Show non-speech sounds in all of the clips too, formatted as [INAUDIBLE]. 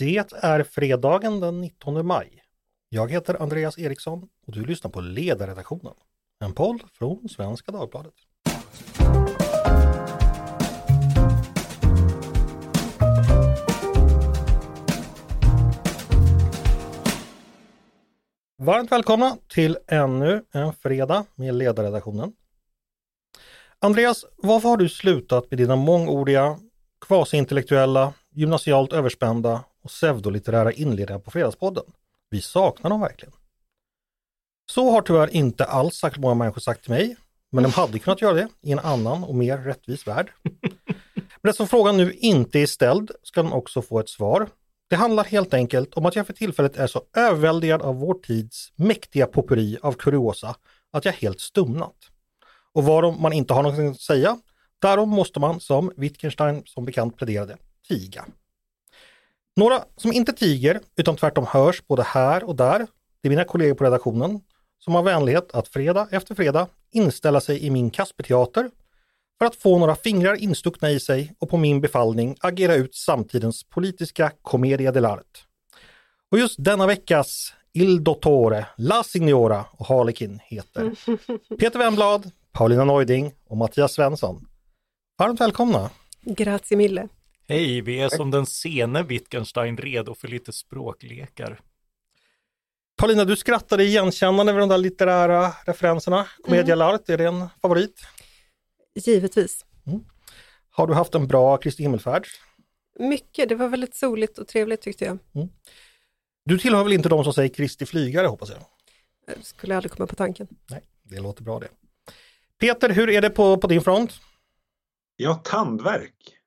Det är fredagen den 19 maj. Jag heter Andreas Eriksson och du lyssnar på Ledarredaktionen, en podd från Svenska Dagbladet. Varmt välkomna till ännu en fredag med Ledarredaktionen. Andreas, varför har du slutat med dina mångordiga, kvasiintellektuella, gymnasialt överspända och pseudolitterära inledningar på Fredagspodden? Vi saknar dem verkligen. Så har tyvärr inte alls särskilt många människor sagt till mig, men de hade kunnat göra det i en annan och mer rättvis värld. Men eftersom frågan nu inte är ställd ska den också få ett svar. Det handlar helt enkelt om att jag för tillfället är så överväldigad av vår tids mäktiga popperi av kuriosa att jag helt stumnat. Och varom man inte har någonting att säga, därom måste man, som Wittgenstein som bekant pläderade, tiga. Några som inte tiger, utan tvärtom hörs både här och där, det är mina kollegor på redaktionen, som har vänlighet att fredag efter fredag inställa sig i min Kasperteater för att få några fingrar instuckna i sig och på min befallning agera ut samtidens politiska commedia dell'arte. Och just denna veckas Il Dottore, La Signora och Harlekin heter [LAUGHS] Peter Wemblad, Paulina Neuding och Mattias Svensson. Varmt välkomna! Grazie mille! Hej, vi är som den sene Wittgenstein redo för lite språklekar. Paulina, du skrattade igenkännande över de där litterära referenserna. Commedia mm. är det en favorit? Givetvis. Mm. Har du haft en bra Kristi himmelfärd? Mycket, det var väldigt soligt och trevligt tyckte jag. Mm. Du tillhör väl inte de som säger Kristi flygare hoppas jag? jag skulle aldrig komma på tanken. Nej, det låter bra det. Peter, hur är det på, på din front? Ja, tandverk.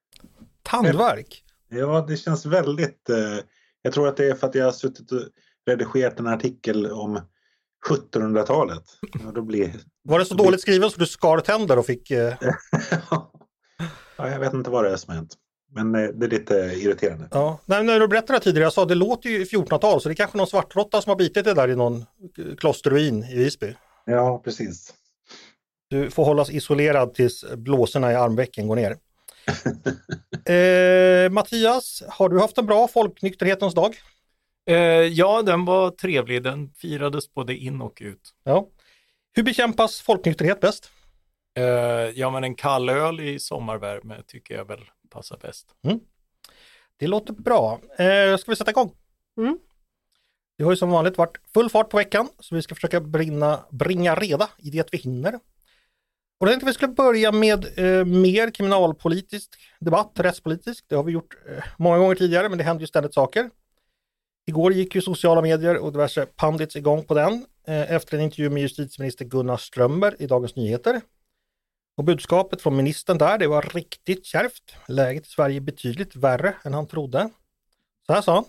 Tandverk? Ja, det känns väldigt... Eh, jag tror att det är för att jag har suttit och redigerat en artikel om 1700-talet. Blir... Var det så dåligt skrivet så du skar tänder och fick... Eh... [LAUGHS] ja, jag vet inte vad det är som har hänt. Men eh, det är lite irriterande. Ja. Nej, när du berättade tidigare, jag sa det låter ju 1400-tal så det är kanske någon svartråtta som har bitit det där i någon klosterruin i Visby. Ja, precis. Du får hållas isolerad tills blåsorna i armvecken går ner. [LAUGHS] eh, Mattias, har du haft en bra folknykterhetens dag? Eh, ja, den var trevlig. Den firades både in och ut. Ja. Hur bekämpas folknykterhet bäst? Eh, ja, men en kall öl i sommarvärme tycker jag väl passar bäst. Mm. Det låter bra. Eh, ska vi sätta igång? Mm. Det har ju som vanligt varit full fart på veckan, så vi ska försöka brinna, bringa reda i det vi hinner. Och jag tänkte vi skulle börja med eh, mer kriminalpolitisk debatt, rättspolitisk. Det har vi gjort eh, många gånger tidigare, men det händer ju ständigt saker. Igår gick ju sociala medier och diverse pandits igång på den eh, efter en intervju med justitieminister Gunnar Strömmer i Dagens Nyheter. Och budskapet från ministern där, det var riktigt kärvt. Läget i Sverige är betydligt värre än han trodde. Så här sa han.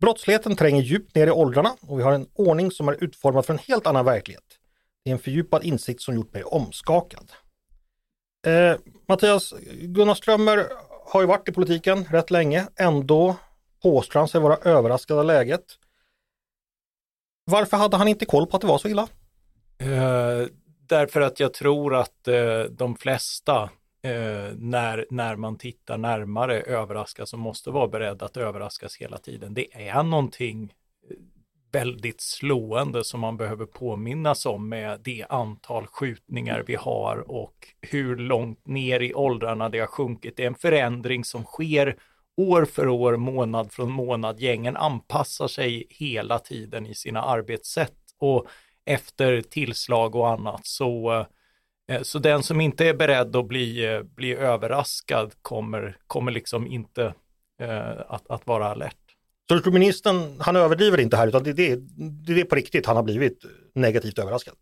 Brottsligheten tränger djupt ner i åldrarna och vi har en ordning som är utformad för en helt annan verklighet. Det är en fördjupad insikt som gjort mig omskakad. Eh, Mattias, Gunnar Strömmer har ju varit i politiken rätt länge. Ändå påstår han sig vara överraskad av läget. Varför hade han inte koll på att det var så illa? Eh, därför att jag tror att eh, de flesta Eh, när, när man tittar närmare överraskas och måste vara beredd att överraskas hela tiden. Det är någonting väldigt slående som man behöver påminnas om med det antal skjutningar vi har och hur långt ner i åldrarna det har sjunkit. Det är en förändring som sker år för år, månad från månad. Gängen anpassar sig hela tiden i sina arbetssätt och efter tillslag och annat. Så, eh, så den som inte är beredd att bli, eh, bli överraskad kommer, kommer liksom inte eh, att, att vara alert. Så du tror ministern, han överdriver inte här utan det, det, det är på riktigt han har blivit negativt överraskad?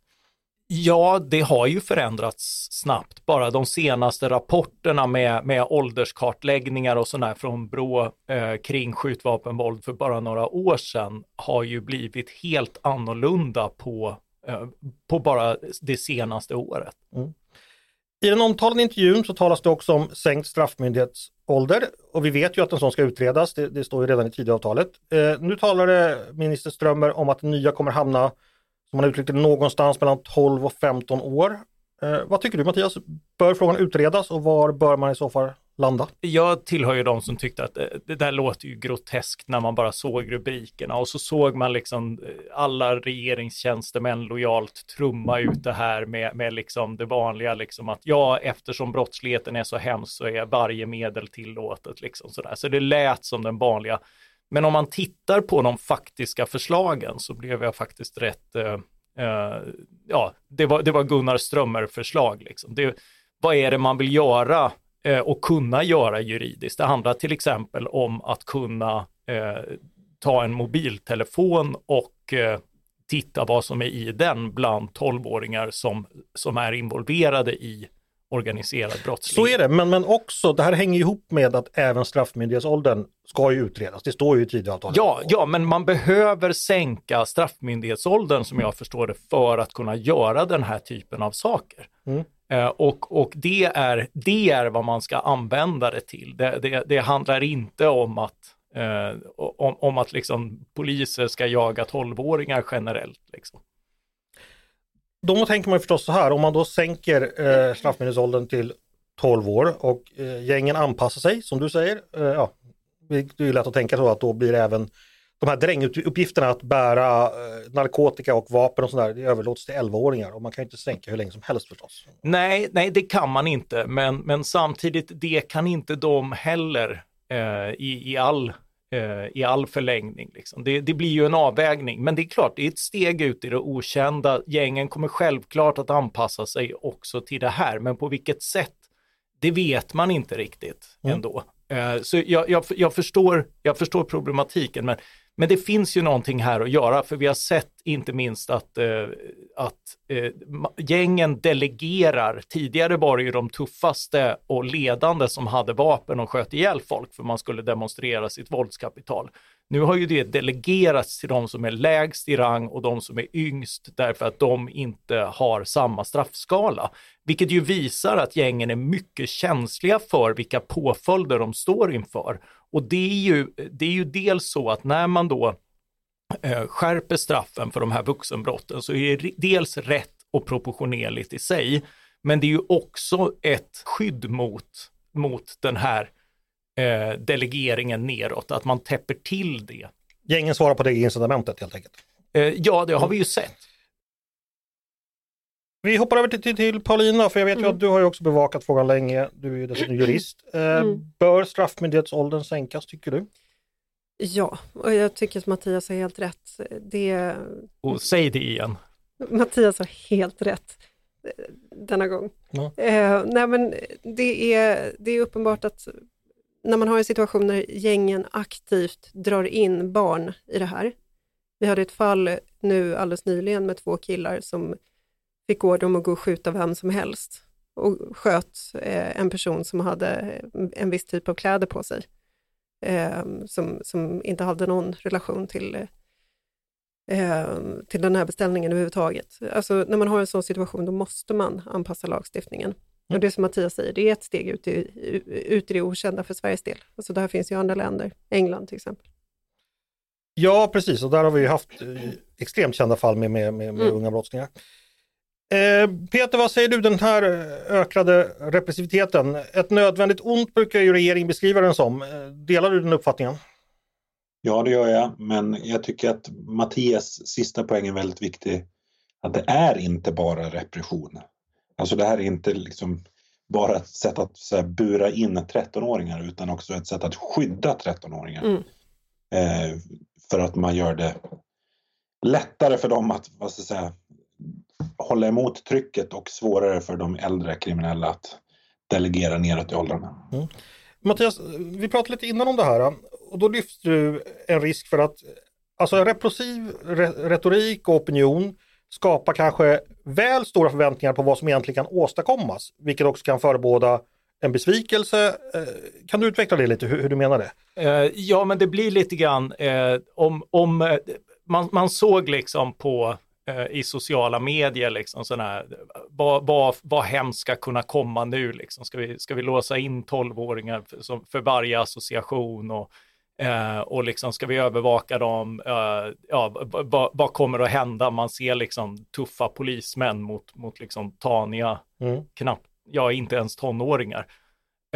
Ja, det har ju förändrats snabbt. Bara de senaste rapporterna med, med ålderskartläggningar och sådär från Brå eh, kring skjutvapenvåld för bara några år sedan har ju blivit helt annorlunda på, eh, på bara det senaste året. Mm. I den omtalade intervjun så talas det också om sänkt straffmyndighetsålder och vi vet ju att en sån ska utredas, det, det står ju redan i Tidöavtalet. Eh, nu talade eh, minister Strömmer om att den nya kommer hamna som han uttryckte någonstans mellan 12 och 15 år. Eh, vad tycker du Mattias? Bör frågan utredas och var bör man i så fall landa? Jag tillhör ju de som tyckte att eh, det, där låter ju groteskt när man bara såg rubrikerna och så såg man liksom eh, alla regeringstjänstemän lojalt trumma ut det här med, med liksom det vanliga liksom att ja, eftersom brottsligheten är så hemsk så är varje medel tillåtet liksom sådär. Så det lät som den vanliga. Men om man tittar på de faktiska förslagen så blev jag faktiskt rätt eh, eh, ja, det var, det var Gunnar Strömmer förslag liksom. Det, vad är det man vill göra och kunna göra juridiskt? Det handlar till exempel om att kunna eh, ta en mobiltelefon och eh, titta vad som är i den bland 12-åringar som, som är involverade i organiserad brottslighet. Så är det, men, men också det här hänger ihop med att även straffmyndighetsåldern ska ju utredas. Det står ju i Tidöavtalet. Ja, ja, men man behöver sänka straffmyndighetsåldern som jag förstår det för att kunna göra den här typen av saker. Mm. Eh, och och det, är, det är vad man ska använda det till. Det, det, det handlar inte om att, eh, om, om, att liksom poliser ska jaga tolvåringar generellt. Liksom. Då tänker man förstås så här, om man då sänker eh, straffmyndighetsåldern till 12 år och eh, gängen anpassar sig, som du säger, eh, ja, det är ju lätt att tänka så att då blir även de här dränguppgifterna att bära eh, narkotika och vapen och sådär, det överlåts till 11-åringar och man kan inte sänka hur länge som helst förstås. Nej, nej det kan man inte, men, men samtidigt det kan inte de heller eh, i, i, all, eh, i all förlängning. Liksom. Det, det, blir ju en avvägning, men det är klart, det är ett steg ut i det okända. Gängen kommer självklart att anpassa sig också till det här, men på vilket sätt, det vet man inte riktigt mm. ändå. Eh, så jag, jag, jag, förstår, jag förstår problematiken, men men det finns ju någonting här att göra, för vi har sett inte minst att, eh, att eh, gängen delegerar. Tidigare var det ju de tuffaste och ledande som hade vapen och sköt ihjäl folk för man skulle demonstrera sitt våldskapital. Nu har ju det delegerats till de som är lägst i rang och de som är yngst därför att de inte har samma straffskala. Vilket ju visar att gängen är mycket känsliga för vilka påföljder de står inför. Och det är ju, det är ju dels så att när man då eh, skärper straffen för de här vuxenbrotten så är det dels rätt och proportionerligt i sig. Men det är ju också ett skydd mot, mot den här eh, delegeringen neråt, att man täpper till det. Gängen svarar på det incitamentet helt enkelt. Eh, ja, det har vi ju sett. Vi hoppar över till, till, till Paulina, för jag vet mm. ju att du har ju också bevakat frågan länge. Du är ju dessutom jurist. Eh, mm. Bör straffmyndighetsåldern sänkas, tycker du? Ja, och jag tycker att Mattias har helt rätt. Det... Och säg det igen. Mattias har helt rätt eh, denna gång. Ja. Eh, nej men det är, det är uppenbart att när man har en situation där gängen aktivt drar in barn i det här. Vi hade ett fall nu alldeles nyligen med två killar som fick order om att gå och skjuta vem som helst och sköt eh, en person som hade en viss typ av kläder på sig, eh, som, som inte hade någon relation till, eh, till den här beställningen överhuvudtaget. Alltså när man har en sån situation, då måste man anpassa lagstiftningen. Mm. Och det som Mattias säger, det är ett steg ut i, ut i det okända för Sveriges del. Alltså det här finns ju andra länder, England till exempel. Ja, precis, och där har vi haft eh, extremt kända fall med, med, med, med mm. unga brottslingar. Eh, Peter, vad säger du den här ökade repressiviteten? Ett nödvändigt ont brukar ju regeringen beskriva den som. Eh, delar du den uppfattningen? Ja, det gör jag, men jag tycker att Mattias sista poäng är väldigt viktig. Att det är inte bara repression. Alltså det här är inte liksom bara ett sätt att så här, bura in 13-åringar utan också ett sätt att skydda 13-åringar. Mm. Eh, för att man gör det lättare för dem att vad ska jag säga, hålla emot trycket och svårare för de äldre kriminella att delegera neråt i åldrarna. Mm. Mattias, vi pratade lite innan om det här och då lyfter du en risk för att alltså en repressiv retorik och opinion skapar kanske väl stora förväntningar på vad som egentligen kan åstadkommas, vilket också kan förebåda en besvikelse. Eh, kan du utveckla det lite, hur, du menar det? Eh, ja, men det blir lite grann eh, om, om man, man såg liksom på Eh, i sociala medier, liksom sådana vad, vad, vad hemskt ska kunna komma nu, liksom? ska, vi, ska vi låsa in tolvåringar för, för varje association och, eh, och liksom ska vi övervaka dem, eh, ja, vad kommer att hända? Man ser liksom tuffa polismän mot, mot liksom taniga, mm. knappt, ja inte ens tonåringar.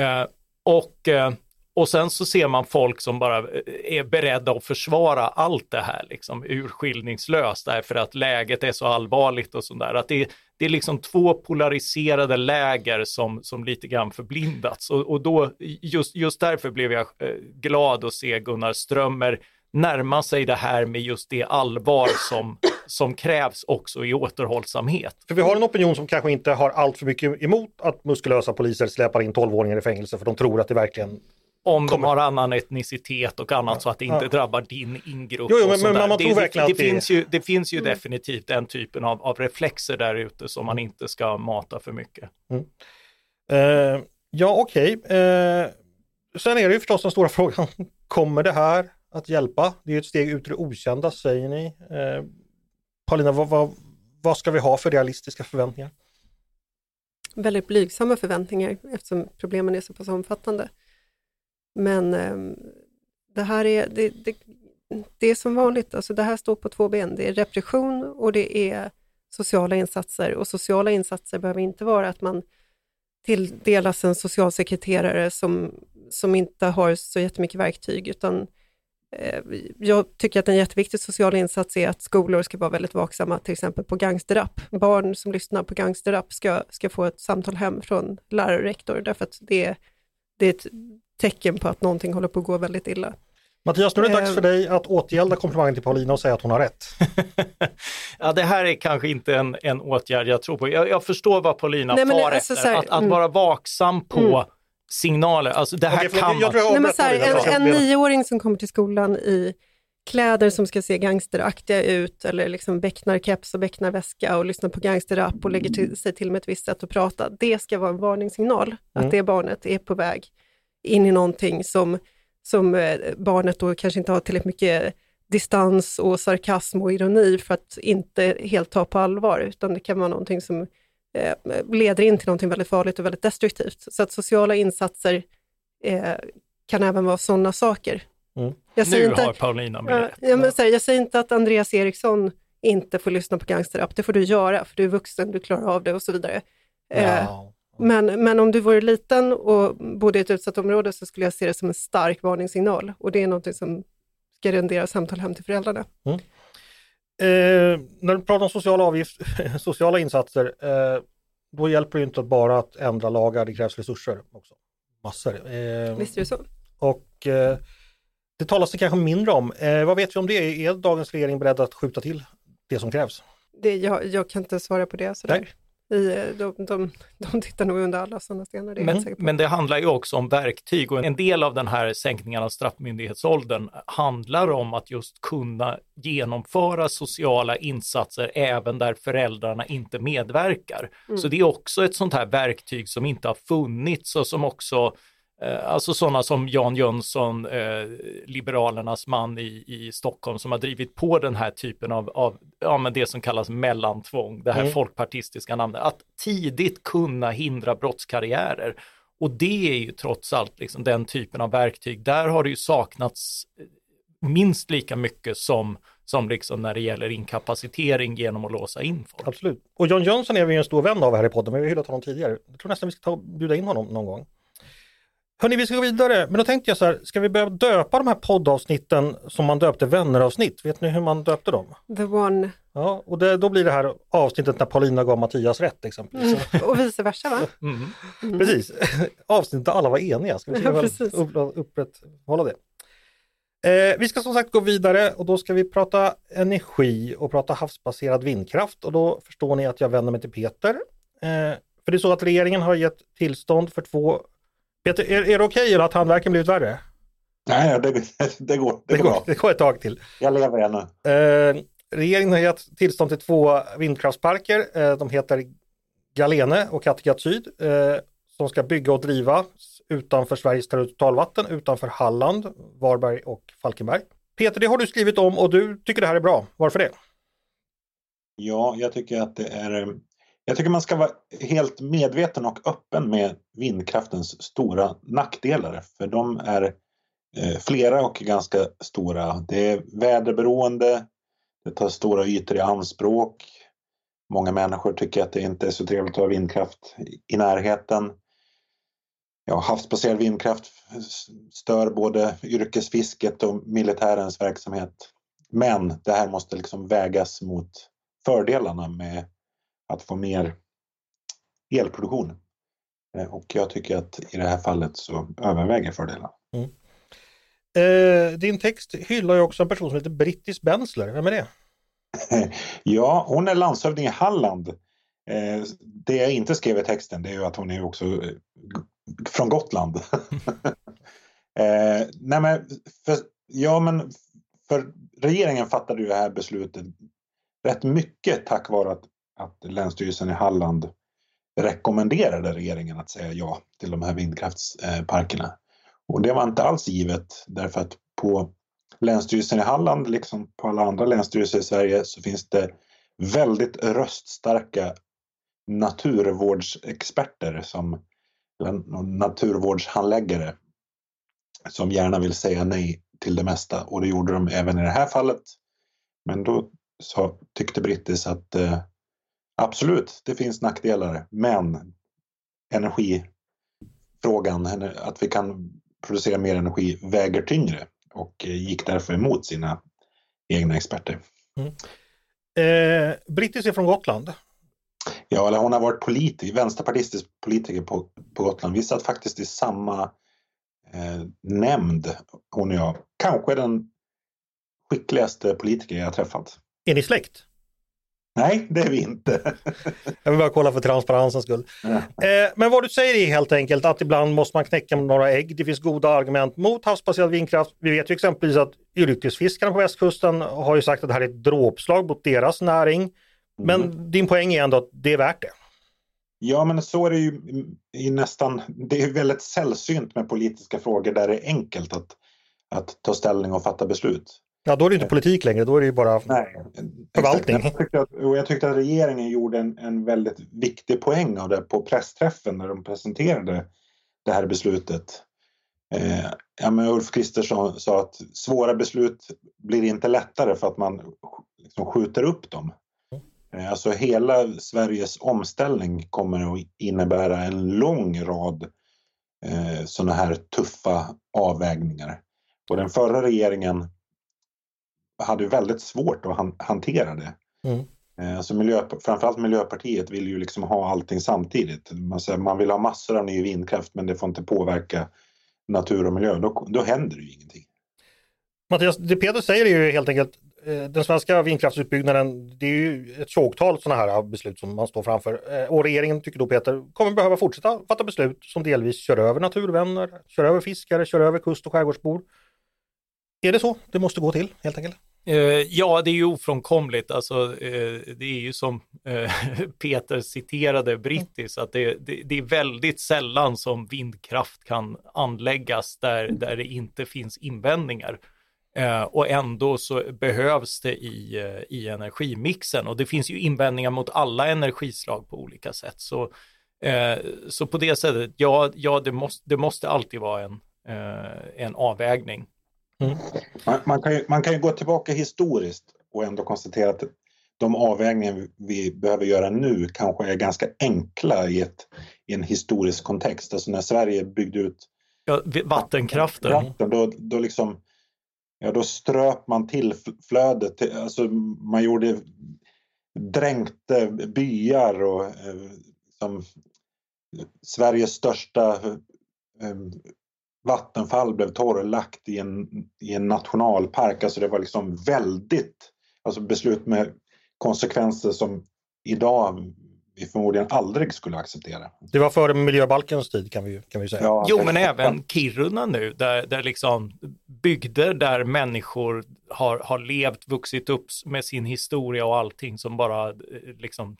Eh, Och eh, och sen så ser man folk som bara eh, är beredda att försvara allt det här liksom urskillningslöst därför att läget är så allvarligt och sådär. Att det, det är liksom två polariserade läger som, som lite grann förblindats och, och då just, just därför blev jag eh, glad att se Gunnar Strömmer närma sig det här med just det allvar som, som krävs också i återhållsamhet. För vi har en opinion som kanske inte har allt för mycket emot att muskulösa poliser släpar in 12-åringar i fängelse för de tror att det verkligen om de har annan etnicitet och annat så att det inte ja. drabbar din ingrupp. Jo, jo men, men man tror verkligen det, att det, finns ju, det finns ju mm. definitivt den typen av, av reflexer där ute som man inte ska mata för mycket. Mm. Uh, ja, okej. Okay. Eh, sen är det ju förstås den stora [LAUGHS] frågan, kommer det här att hjälpa? Det är ett steg ut i det okända, säger ni. Uh, Paulina, vad, vad, vad ska vi ha för realistiska förväntningar? Väldigt blygsamma förväntningar eftersom problemen är så pass omfattande. Men eh, det här är, det, det, det, är som vanligt, alltså det här står på två ben. Det är repression och det är sociala insatser. Och sociala insatser behöver inte vara att man tilldelas en socialsekreterare som, som inte har så jättemycket verktyg, utan eh, jag tycker att en jätteviktig social insats är att skolor ska vara väldigt vaksamma, till exempel på gangsterrap. Barn som lyssnar på gangsterrap ska, ska få ett samtal hem från lärare och rektor, därför att det, det är ett tecken på att någonting håller på att gå väldigt illa. Mattias, nu är det dags för eh. dig att återgälda komplimangen till Paulina och säga att hon har rätt. [LAUGHS] ja, det här är kanske inte en, en åtgärd jag tror på. Jag, jag förstår vad Paulina Nej, far alltså, efter. Här, att, att mm. vara vaksam på mm. signaler. Alltså det här okay, kan man... Nej, men så här, en, en nioåring som kommer till skolan i kläder som ska se gangsteraktiga ut eller liksom becknarkeps och becknarväska och lyssnar på gangsterrap och lägger till, sig till med ett visst sätt att prata. Det ska vara en varningssignal mm. att det barnet är på väg in i någonting som, som eh, barnet då kanske inte har tillräckligt mycket distans och sarkasm och ironi för att inte helt ta på allvar, utan det kan vara någonting som eh, leder in till någonting väldigt farligt och väldigt destruktivt. Så att sociala insatser eh, kan även vara sådana saker. Mm. Jag nu inte, har Paulina med ja, men, här, Jag säger inte att Andreas Eriksson inte får lyssna på gangsterrap, det får du göra, för du är vuxen, du klarar av det och så vidare. Ja. Men, men om du vore liten och bodde i ett utsatt område så skulle jag se det som en stark varningssignal och det är något som ska rendera samtal hem till föräldrarna. Mm. Eh, när du pratar om sociala, avgift, [LAUGHS] sociala insatser, eh, då hjälper det inte bara att ändra lagar, det krävs resurser också. Massor. Eh, Visst är det så. Och eh, det talas det kanske mindre om. Eh, vad vet vi om det? Är dagens regering beredd att skjuta till det som krävs? Det, jag, jag kan inte svara på det sådär. Nej. I, de, de, de tittar nog under alla sådana stenar, det men, men det handlar ju också om verktyg och en del av den här sänkningen av straffmyndighetsåldern handlar om att just kunna genomföra sociala insatser även där föräldrarna inte medverkar. Mm. Så det är också ett sånt här verktyg som inte har funnits och som också alltså sådana som Jan Jönsson, eh, Liberalernas man i, i Stockholm, som har drivit på den här typen av, av ja, men det som kallas mellantvång, det här mm. folkpartistiska namnet, att tidigt kunna hindra brottskarriärer. Och det är ju trots allt liksom den typen av verktyg. Där har det ju saknats eh, minst lika mycket som som liksom när det gäller inkapacitering genom att låsa in folk. Absolut. Och Jan Jönsson är vi en stor vän av här i podden, men vi har hyllat honom tidigare. Jag tror nästan vi ska ta, bjuda in honom någon gång. Hörni, vi ska gå vidare, men då tänkte jag så här, ska vi börja döpa de här poddavsnitten som man döpte vänneravsnitt? Vet ni hur man döpte dem? The One. Ja, och det, då blir det här avsnittet när Paulina gav Mattias rätt exempelvis. Mm, [LAUGHS] och vice versa va? [LAUGHS] Mm. Mm. Precis, [LAUGHS] avsnittet där alla var eniga. Ska vi ja, upp, upprätthålla det? Eh, vi ska som sagt gå vidare och då ska vi prata energi och prata havsbaserad vindkraft och då förstår ni att jag vänder mig till Peter. Eh, för det är så att regeringen har gett tillstånd för två Peter, är, är det okej okay, att handverken blivit värre? Nej, det, det, går, det, det går, Det går ett tag till. Jag lever ännu. Eh, regeringen har gett tillstånd till två vindkraftsparker. Eh, de heter Galene och Kattegatt Syd eh, som ska bygga och driva utanför Sveriges territorialvatten, utanför Halland, Varberg och Falkenberg. Peter, det har du skrivit om och du tycker det här är bra. Varför det? Ja, jag tycker att det är jag tycker man ska vara helt medveten och öppen med vindkraftens stora nackdelar för de är eh, flera och ganska stora. Det är väderberoende, det tar stora ytor i anspråk. Många människor tycker att det inte är så trevligt att ha vindkraft i närheten. ja, havsbaserad vindkraft stör både yrkesfisket och militärens verksamhet. Men det här måste liksom vägas mot fördelarna med att få mer elproduktion. Eh, och jag tycker att i det här fallet så överväger fördelarna. Mm. Eh, din text hyllar ju också en person som heter Brittis Bensler. Vem är det? [LAUGHS] ja, hon är landshövding i Halland. Eh, det jag inte skrev i texten det är ju att hon är också eh, från Gotland. [LAUGHS] eh, nej men, för, ja men för regeringen fattade ju det här beslutet rätt mycket tack vare att, att Länsstyrelsen i Halland rekommenderade regeringen att säga ja till de här vindkraftsparkerna. Och det var inte alls givet därför att på Länsstyrelsen i Halland, liksom på alla andra länsstyrelser i Sverige, så finns det väldigt röststarka naturvårdsexperter som naturvårdshandläggare som gärna vill säga nej till det mesta och det gjorde de även i det här fallet. Men då så tyckte Brittis att eh, absolut, det finns nackdelar, men energifrågan, att vi kan producera mer energi, väger tyngre och eh, gick därför emot sina egna experter. Mm. Eh, Brittis är från Gotland. Ja, eller hon har varit politiker, vänsterpartistisk politiker på, på Gotland. Vi satt faktiskt i samma eh, nämnd, hon och jag. Kanske den skickligaste politiker jag träffat. Är ni släkt? Nej, det är vi inte. [LAUGHS] jag vill bara kolla för transparensens skull. Ja. Eh, men vad du säger är helt enkelt att ibland måste man knäcka några ägg. Det finns goda argument mot havsbaserad vindkraft. Vi vet ju exempelvis att yrkesfiskarna på västkusten har ju sagt att det här är ett dråpslag mot deras näring. Men mm. din poäng är ändå att det är värt det. Ja, men så är det ju i nästan, det är väldigt sällsynt med politiska frågor där det är enkelt att, att ta ställning och fatta beslut. Ja, då är det inte politik längre, då är det ju bara Nej, förvaltning. Jag tyckte, att, jag tyckte att regeringen gjorde en, en väldigt viktig poäng av det på pressträffen när de presenterade det här beslutet. Eh, ja, men Ulf Kristersson sa att svåra beslut blir inte lättare för att man liksom skjuter upp dem. Eh, alltså hela Sveriges omställning kommer att innebära en lång rad eh, sådana här tuffa avvägningar. Och den förra regeringen hade väldigt svårt att han, hantera det. Mm. Eh, alltså miljö, framförallt Miljöpartiet vill ju liksom ha allting samtidigt. Man, säger, man vill ha massor av ny vindkraft men det får inte påverka natur och miljö. Då, då händer det ju ingenting. Mattias, det Peter säger är ju helt enkelt eh, den svenska vindkraftsutbyggnaden, det är ju ett tjogtal sådana här beslut som man står framför. Eh, och regeringen, tycker då Peter, kommer behöva fortsätta fatta beslut som delvis kör över naturvänner, kör över fiskare, kör över kust och skärgårdsbor. Är det så det måste gå till helt enkelt? Eh, ja, det är ju ofrånkomligt. Alltså, eh, det är ju som eh, [LAUGHS] Peter citerade brittis, att det, det, det, är väldigt sällan som vindkraft kan anläggas där, där det inte finns invändningar. och ändå så behövs det i, i energimixen och det finns ju invändningar mot alla energislag på olika sätt. Så, så på det sättet, ja, ja det, måste, det måste alltid vara en, en avvägning. Mm. Man, man, kan ju, man kan ju gå tillbaka historiskt och ändå konstatera att de avvägningar vi behöver göra nu kanske är ganska enkla i, ett, i en historisk kontext. Alltså när Sverige byggde ut ja, vattenkraften, vatten, då, då, liksom, ja, då ströp man till flödet. Alltså man gjorde dränkte byar och eh, som Sveriges största eh, vattenfall blev torrlagt i en, i en nationalpark. Alltså det var liksom väldigt, alltså beslut med konsekvenser som idag vi förmodligen aldrig skulle acceptera. Det var före miljöbalkens tid kan vi, kan vi säga. Ja, jo, men även Kiruna nu, där, där liksom bygder där människor har, har levt, vuxit upp med sin historia och allting som bara eh, liksom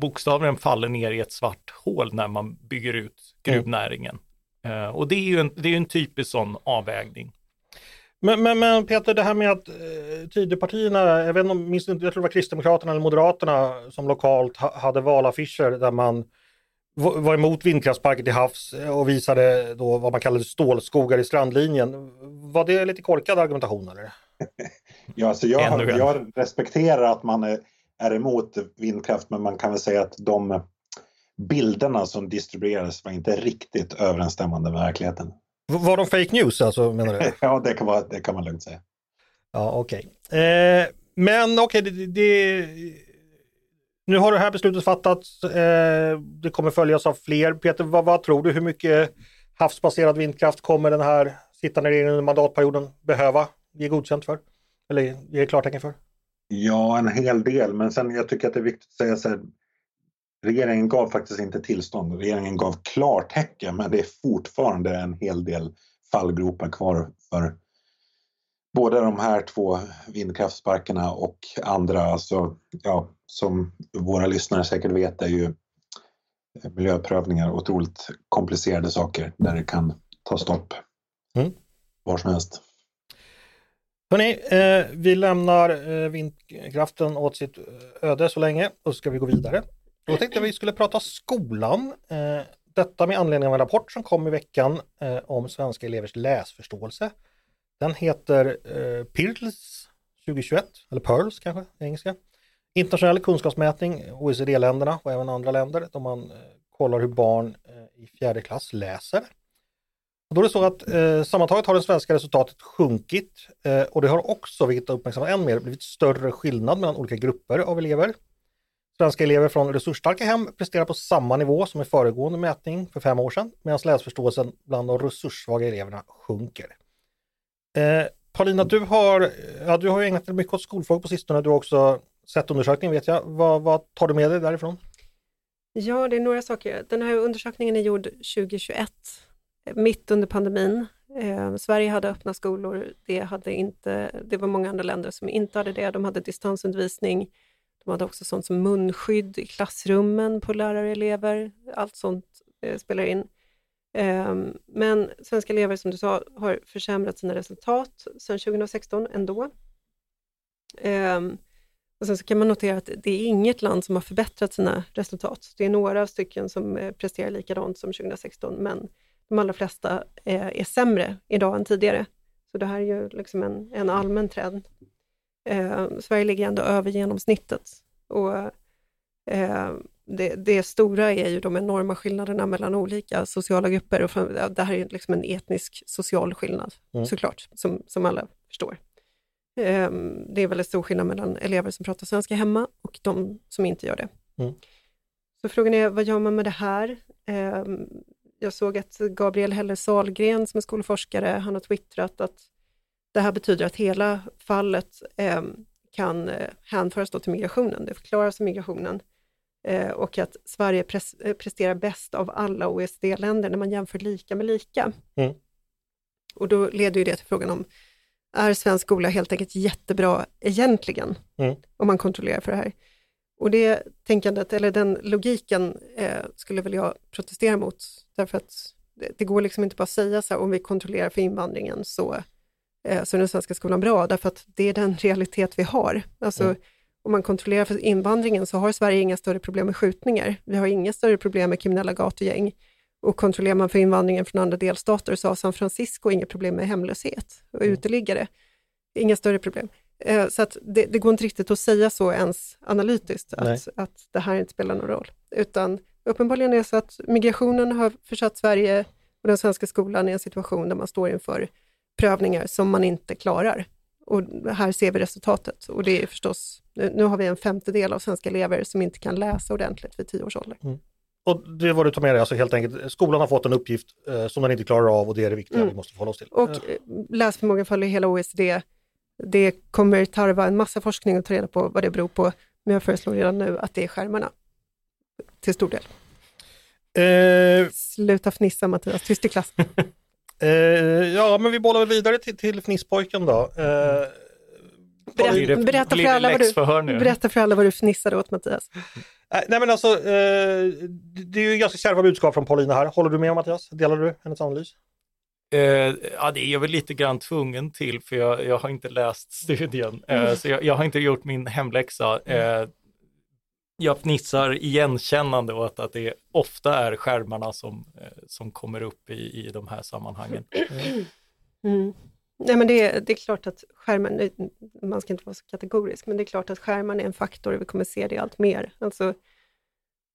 bokstavligen faller ner i ett svart hål när man bygger ut gruvnäringen. Mm. Eh, och det är ju en, det är en typisk sån avvägning. Men, men, men, Peter, det här med att eh, Tidöpartierna, jag, vet inte, minns inte, jag tror det var Kristdemokraterna eller Moderaterna som lokalt ha, hade valaffischer där man var emot vindkraftsparker till havs och visade då vad man kallade stålskogar i strandlinjen. Var det lite korkad argumentation eller? [LAUGHS] ja, alltså jag, jag respekterar att man är, är emot vindkraft men man kan väl säga att de bilderna som distribuerades var inte riktigt överensstämmande med verkligheten. Var de fake news alltså menar du? [LAUGHS] ja, det kan, vara, det kan man lugnt säga. Ja, okej. Okay. Eh, men okej, okay, det, det, nu har det här beslutet fattats. Eh, det kommer följas av fler. Peter, vad, vad, tror du? Hur mycket havsbaserad vindkraft kommer den här sittande regeringen under mandatperioden behöva ge godkänt för? Eller ge klartecken för? Ja, en hel del. Men sen jag tycker att det är viktigt att säga så här. Regeringen gav faktiskt inte tillstånd. Regeringen gav klartecken, men det är fortfarande en hel del fallgropar kvar för både de här två vindkraftsparkerna och andra. Alltså, ja, som våra lyssnare säkert vet är ju miljöprövningar otroligt komplicerade saker där det kan ta stopp mm. var som helst. Hörrni, eh, vi lämnar eh, vindkraften åt sitt öde så länge och så ska vi gå vidare. Då tänkte jag vi skulle prata skolan. Eh, detta med anledning av en rapport som kom i veckan eh, om svenska elevers läsförståelse. Den heter eh, PIRLS 2021, eller PEARLS kanske, engelska. Internationell kunskapsmätning, OECD-länderna och även andra länder, då man kollar hur barn i fjärde klass läser. Och då är det så att eh, sammantaget har det svenska resultatet sjunkit eh, och det har också, vilket uppmärksammat än mer, blivit större skillnad mellan olika grupper av elever. Svenska elever från resursstarka hem presterar på samma nivå som i föregående mätning för fem år sedan, medan läsförståelsen bland de resurssvaga eleverna sjunker. Eh, Paulina, du har, ja, du har ju ägnat dig mycket åt skolfrågor på sistone. Du har också sett undersökningen vet jag. Vad, vad tar du med dig därifrån? Ja, det är några saker. Den här undersökningen är gjord 2021, mitt under pandemin. Eh, Sverige hade öppna skolor, det, hade inte, det var många andra länder som inte hade det. De hade distansundervisning, de hade också sånt som munskydd i klassrummen på lärare och elever. Allt sånt eh, spelar in. Eh, men svenska elever, som du sa, har försämrat sina resultat sedan 2016 ändå. Eh, och sen så kan man notera att det är inget land som har förbättrat sina resultat. Det är några stycken som eh, presterar likadant som 2016, men de allra flesta är, är sämre idag än tidigare. Så det här är ju liksom en, en allmän trend. Eh, Sverige ligger ändå över genomsnittet. Och, eh, det, det, stora är ju de enorma skillnaderna mellan olika sociala grupper. Och det här är liksom en etnisk social skillnad, mm. såklart, som, som alla förstår. Um, det är väldigt stor skillnad mellan elever som pratar svenska hemma och de som inte gör det. Mm. Så frågan är, vad gör man med det här? Um, jag såg att Gabriel Heller Salgren som är skolforskare, han har twittrat att det här betyder att hela fallet um, kan uh, hänföras till migrationen. Det förklaras av migrationen uh, och att Sverige pres uh, presterar bäst av alla OECD-länder när man jämför lika med lika. Mm. Och då leder ju det till frågan om är svensk skola helt enkelt jättebra egentligen, mm. om man kontrollerar för det här. Och det tänkandet, eller den logiken, eh, skulle väl jag protestera mot, därför att det, det, går liksom inte bara att säga så här, om vi kontrollerar för invandringen så, eh, så är den svenska skolan bra, därför att det är den [LAUGHS] realitet vi har. Alltså, mm. Om man kontrollerar för invandringen så har Sverige inga större problem med skjutningar. Vi har inga större problem med kriminella gatugäng. Och kontrollerar man för invandringen från andra delstater så har San Francisco inga problem med hemlöshet och mm. uteliggare. Inga större problem. Eh, så att det, det, går inte riktigt att säga så ens analytiskt, att, att det här inte spelar någon roll. Utan uppenbarligen är det så att migrationen har försatt Sverige och den svenska skolan i en situation där man står inför prövningar som man inte klarar. Och här ser vi resultatet. Och det är förstås, nu har vi en femtedel av svenska elever som inte kan läsa ordentligt vid tio års ålder. Mm. Och det var du tar med dig, alltså helt enkelt, skolan har fått en uppgift eh, som den inte klarar av och det är det viktiga mm. vi måste förhålla oss till. Och eh, läsförmågan följer hela OECD. Det kommer tarva en massa forskning att ta reda på vad det beror på, men jag föreslår redan nu att det är skärmarna. Till stor del. Eh... Sluta fnissa Mattias, tyst i klass. [LAUGHS] eh, ja, men vi bollar vidare till, till fnisspojken då. Eh, berätta, berätta, för alla vad du, berätta för alla vad du fnissade åt Mattias. Nej men alltså, eh, det är ju ganska kärva budskap från Paulina här. Håller du med Mattias? Delar du hennes analys? Eh, ja, det är jag väl lite grann tvungen till för jag, jag har inte läst studien, eh, mm. så jag, jag, har inte gjort min hemläxa. Eh, jag fnissar igenkännande åt att det ofta är skärmarna som, eh, som kommer upp i, i de här sammanhangen. Mm. Nej, men det, det är klart att skärmen, man ska inte vara så kategorisk, men det är klart att skärmen är en faktor och vi kommer se det allt mer. Alltså,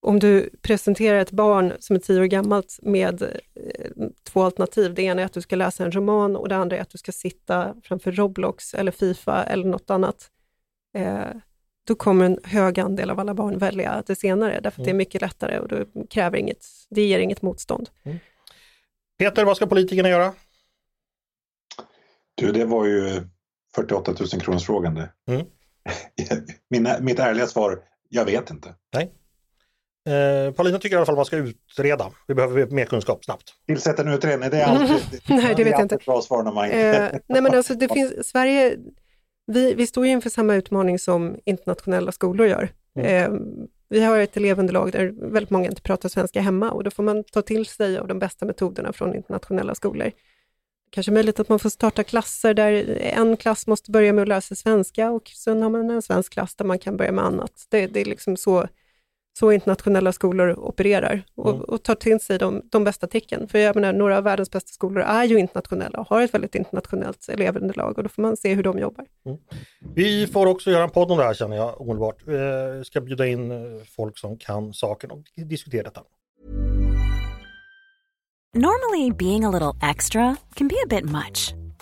om du presenterar ett barn som är tio år gammalt med eh, två alternativ. Det ena är att du ska läsa en roman och det andra är att du ska sitta framför Roblox eller Fifa eller något annat. Eh, då kommer en hög andel av alla barn välja det senare, därför att det är mm. mycket lättare och det, kräver inget, det ger inget motstånd. Mm. Peter, vad ska politikerna göra? Du, det var ju 48 000 kronors frågan det. Mm. [LAUGHS] Mina, mitt ärliga svar, jag vet inte. Nej. Eh, Paulina tycker i alla fall man ska utreda. Vi behöver mer kunskap snabbt. Tillsätta en utredning, det är [LAUGHS] alltid, nej, det vet jag inte. ett bra svar när man eh, Nej men [LAUGHS] alltså det finns, Sverige, vi, vi står inför samma utmaning som internationella skolor gör. Mm. Eh, vi har ett elevunderlag där väldigt många inte pratar svenska hemma och då får man ta till sig av de bästa metoderna från internationella skolor kanske möjligt att man får starta klasser där en klass måste börja med att lära sig svenska och sen har man en svensk klass där man kan börja med annat. Det, det är liksom så, så internationella skolor opererar och, mm. och tar till sig de, de bästa tecken. För jag menar, några av världens bästa skolor är ju internationella och har ett väldigt internationellt elevunderlag och då får man se hur de jobbar. Mm. Vi får också göra en podd om det här känner jag omedelbart. Vi ska bjuda in eh, folk som kan saken och diskutera detta. Normally, being a little extra can be a bit much,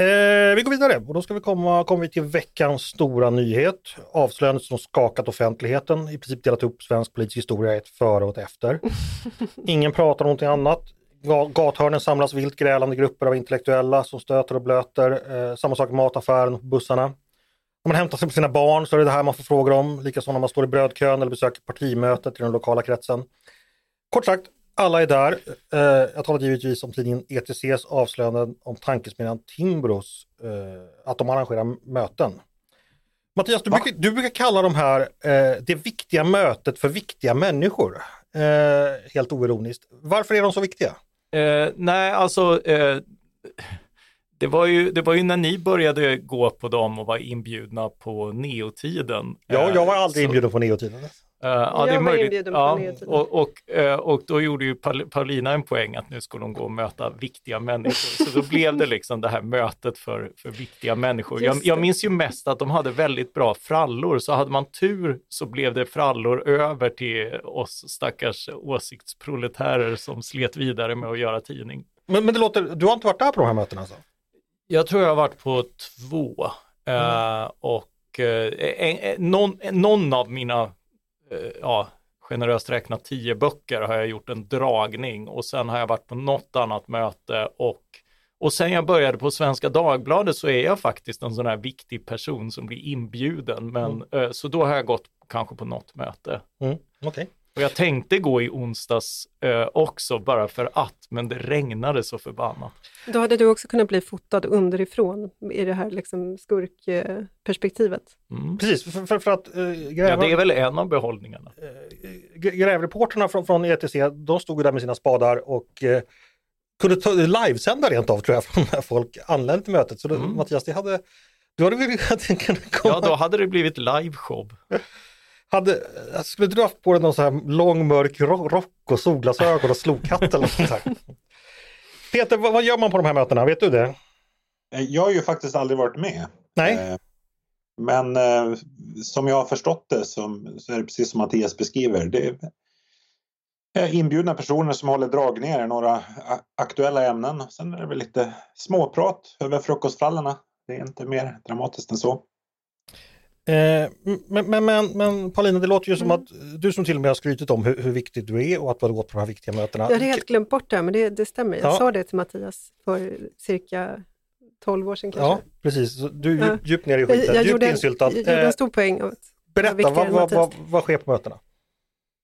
Eh, vi går vidare och då ska vi komma, kommer vi till veckans stora nyhet. Avslöjandet som skakat offentligheten, i princip delat upp svensk politisk historia ett före och ett efter. [LAUGHS] Ingen pratar om någonting annat. Gathörnen samlas vilt grälande grupper av intellektuella som stöter och blöter. Eh, samma sak i mataffären och bussarna. När man hämtar sig på sina barn så är det det här man får frågor om, likaså när man står i brödkön eller besöker partimötet i den lokala kretsen. Kort sagt, alla är där. Eh, jag talar givetvis om tidningen ETCs avslöjanden om tankesmedjan Timbros, eh, att de arrangerar möten. Mattias, du brukar, du brukar, kalla de här eh, det viktiga mötet för viktiga människor. Helt oironiskt. Varför är de så viktiga? Nej, alltså det var, ju, det var ju när ni började gå på dem och var inbjudna på neotiden. Ja, jag var aldrig så... inbjuden på neotiden. Uh, ja, det är möjligt. Ja, och, och, uh, och då gjorde ju Paulina en poäng att nu skulle hon gå och möta viktiga människor. Så då blev det liksom det här mötet för, för viktiga människor. Jag, jag, minns ju mest att de hade väldigt bra frallor, så hade man tur så blev det frallor över till oss stackars åsiktsproletärer som slet vidare med att göra tidning. Men, men det låter, du har inte varit där på de här mötena alltså? Jag tror jag har varit på två. Mm. Uh, och en, en, någon, någon av mina Eh, ja, generöst räknat tio böcker har jag gjort en dragning och sen har jag varit på något annat möte och och sen jag började på Svenska Dagbladet så är jag faktiskt en sån här viktig person som blir inbjuden. Men, mm. Eh, så då har jag gått kanske på något möte. Mm. Okay. Och jag tänkte gå i onsdags eh, också bara för att, men det regnade så förbannat. Då hade du också kunnat bli fotad underifrån i det här liksom skurkperspektivet. Mm. Precis, för, för, för att äh, gräva... Ja, det är väl en av behållningarna. Äh, grävreporterna från, från ETC, de stod där med sina spadar och äh, kunde ta, livesända rent av tror jag, [LAUGHS] när folk anlände till mötet. Så då, mm. Mattias, det hade, du hade väl [LAUGHS] kunnat komma... Ja, då hade det blivit liveshow. [LAUGHS] Hade, skulle du haft på dig någon sån här lång mörk rock och solglasögon och slokhatt eller sånt [LAUGHS] Peter, vad, vad, gör man på de här mötena? Vet du det? Eh, jag har ju faktiskt aldrig varit med. Nej. Eh, men eh, som jag har förstått det som, så är det precis som Mattias beskriver. Det är inbjudna personer som håller dragningar i några aktuella ämnen. Sen är det väl lite småprat över frukostfrallorna. Det är inte mer dramatiskt än så. Eh, men, men, men, men Paulina, det låter ju som mm. att du som till och med har skrytit om hur, hur viktig du är och att du har gått på de här viktiga mötena. Jag hade helt glömt bort det, men det, det stämmer. Jag ja. sa det till Mattias för cirka 12 år sedan kanske. Ja, precis. Du är ja. djupt ner i skiten, jag, jag djupt insyltad. Jag gjorde en stor poäng av Berätta, vad, vad, vad, vad sker på mötena?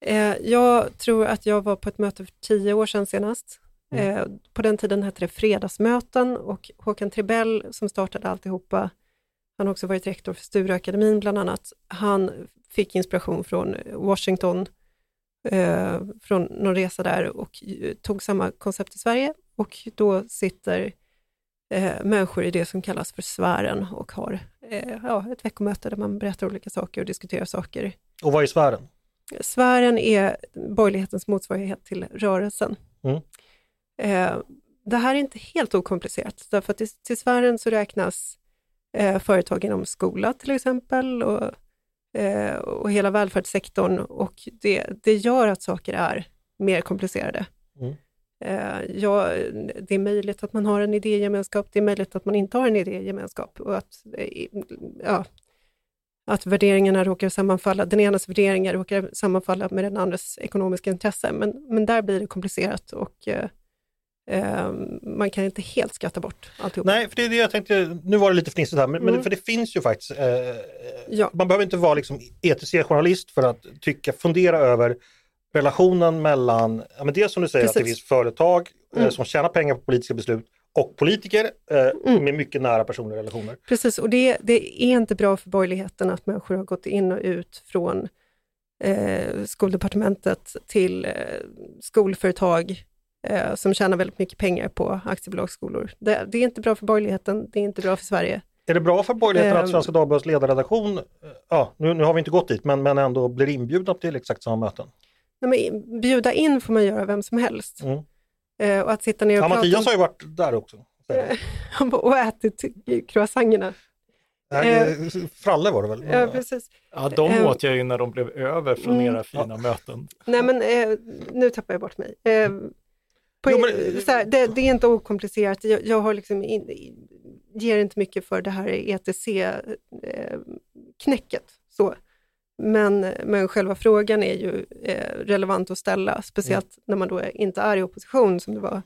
Eh, jag tror att jag var på ett möte för tio år sedan senast. Mm. Eh, på den tiden hette det fredagsmöten och Håkan Tribell som startade alltihopa han har också varit rektor för Stureakademin bland annat. Han fick inspiration från Washington eh, från någon resa där och tog samma koncept i Sverige och då sitter eh, människor i det som kallas för sfären och har eh, ja, ett veckomöte där man berättar olika saker och diskuterar saker. Och vad är sfären? Sfären är borgerlighetens motsvarighet till rörelsen. Mm. Eh, det här är inte helt okomplicerat, därför att till, till sfären så räknas eh, företag inom skola till exempel och, eh, och hela välfärdssektorn och det, det gör att saker är mer komplicerade. Mm. Eh, ja, det är möjligt att man har en idégemenskap, det är möjligt att man inte har en idégemenskap och att, eh, ja, att värderingarna råkar sammanfalla, den enas värderingar råkar sammanfalla med den andres ekonomiska intresse, men, men där blir det komplicerat och eh, eh, man kan inte helt skatta bort alltihop. Nej, för det är det jag tänkte, nu var det lite fnissigt här, men, mm. men för det finns ju faktiskt, eh, ja. man behöver inte vara liksom ETC-journalist för att tycka, fundera över relationen mellan, ja, men dels som du säger Precis. att det finns företag eh, mm. som tjänar pengar på politiska beslut och politiker eh, mm. med mycket nära personliga relationer. Precis, och det, det, är inte bra för borgerligheten att människor har gått in och ut från eh, skoldepartementet till eh, skolföretag eh, som tjänar väldigt mycket pengar på aktiebolagsskolor. Det, det, är inte bra för borgerligheten, det är inte bra för Sverige. Är det bra för borgerligheten att ehm. Svenska Dagbladets ledarredaktion, eh, ja nu, nu har vi inte gått dit, men, men ändå blir inbjudna till exakt samma möten? Nej, men bjuda in får man göra vem som helst. Mm. Eh, och att sitta ner och ja, prata... Mattias har ju varit där också. [LAUGHS] och ätit croissangerna. Eh, Fralle var det väl? Ja, precis. Ja, de eh, åt jag ju när de blev över från mm, era fina ja. möten. Nej, men eh, nu tappar jag bort mig. Eh, på, jo, men, här, det, det, är inte okomplicerat. Jag, jag har liksom in, ger inte mycket för det här ETC-knäcket. så. Men, men själva frågan är ju eh, relevant att ställa, speciellt mm. när man då inte är i opposition som det var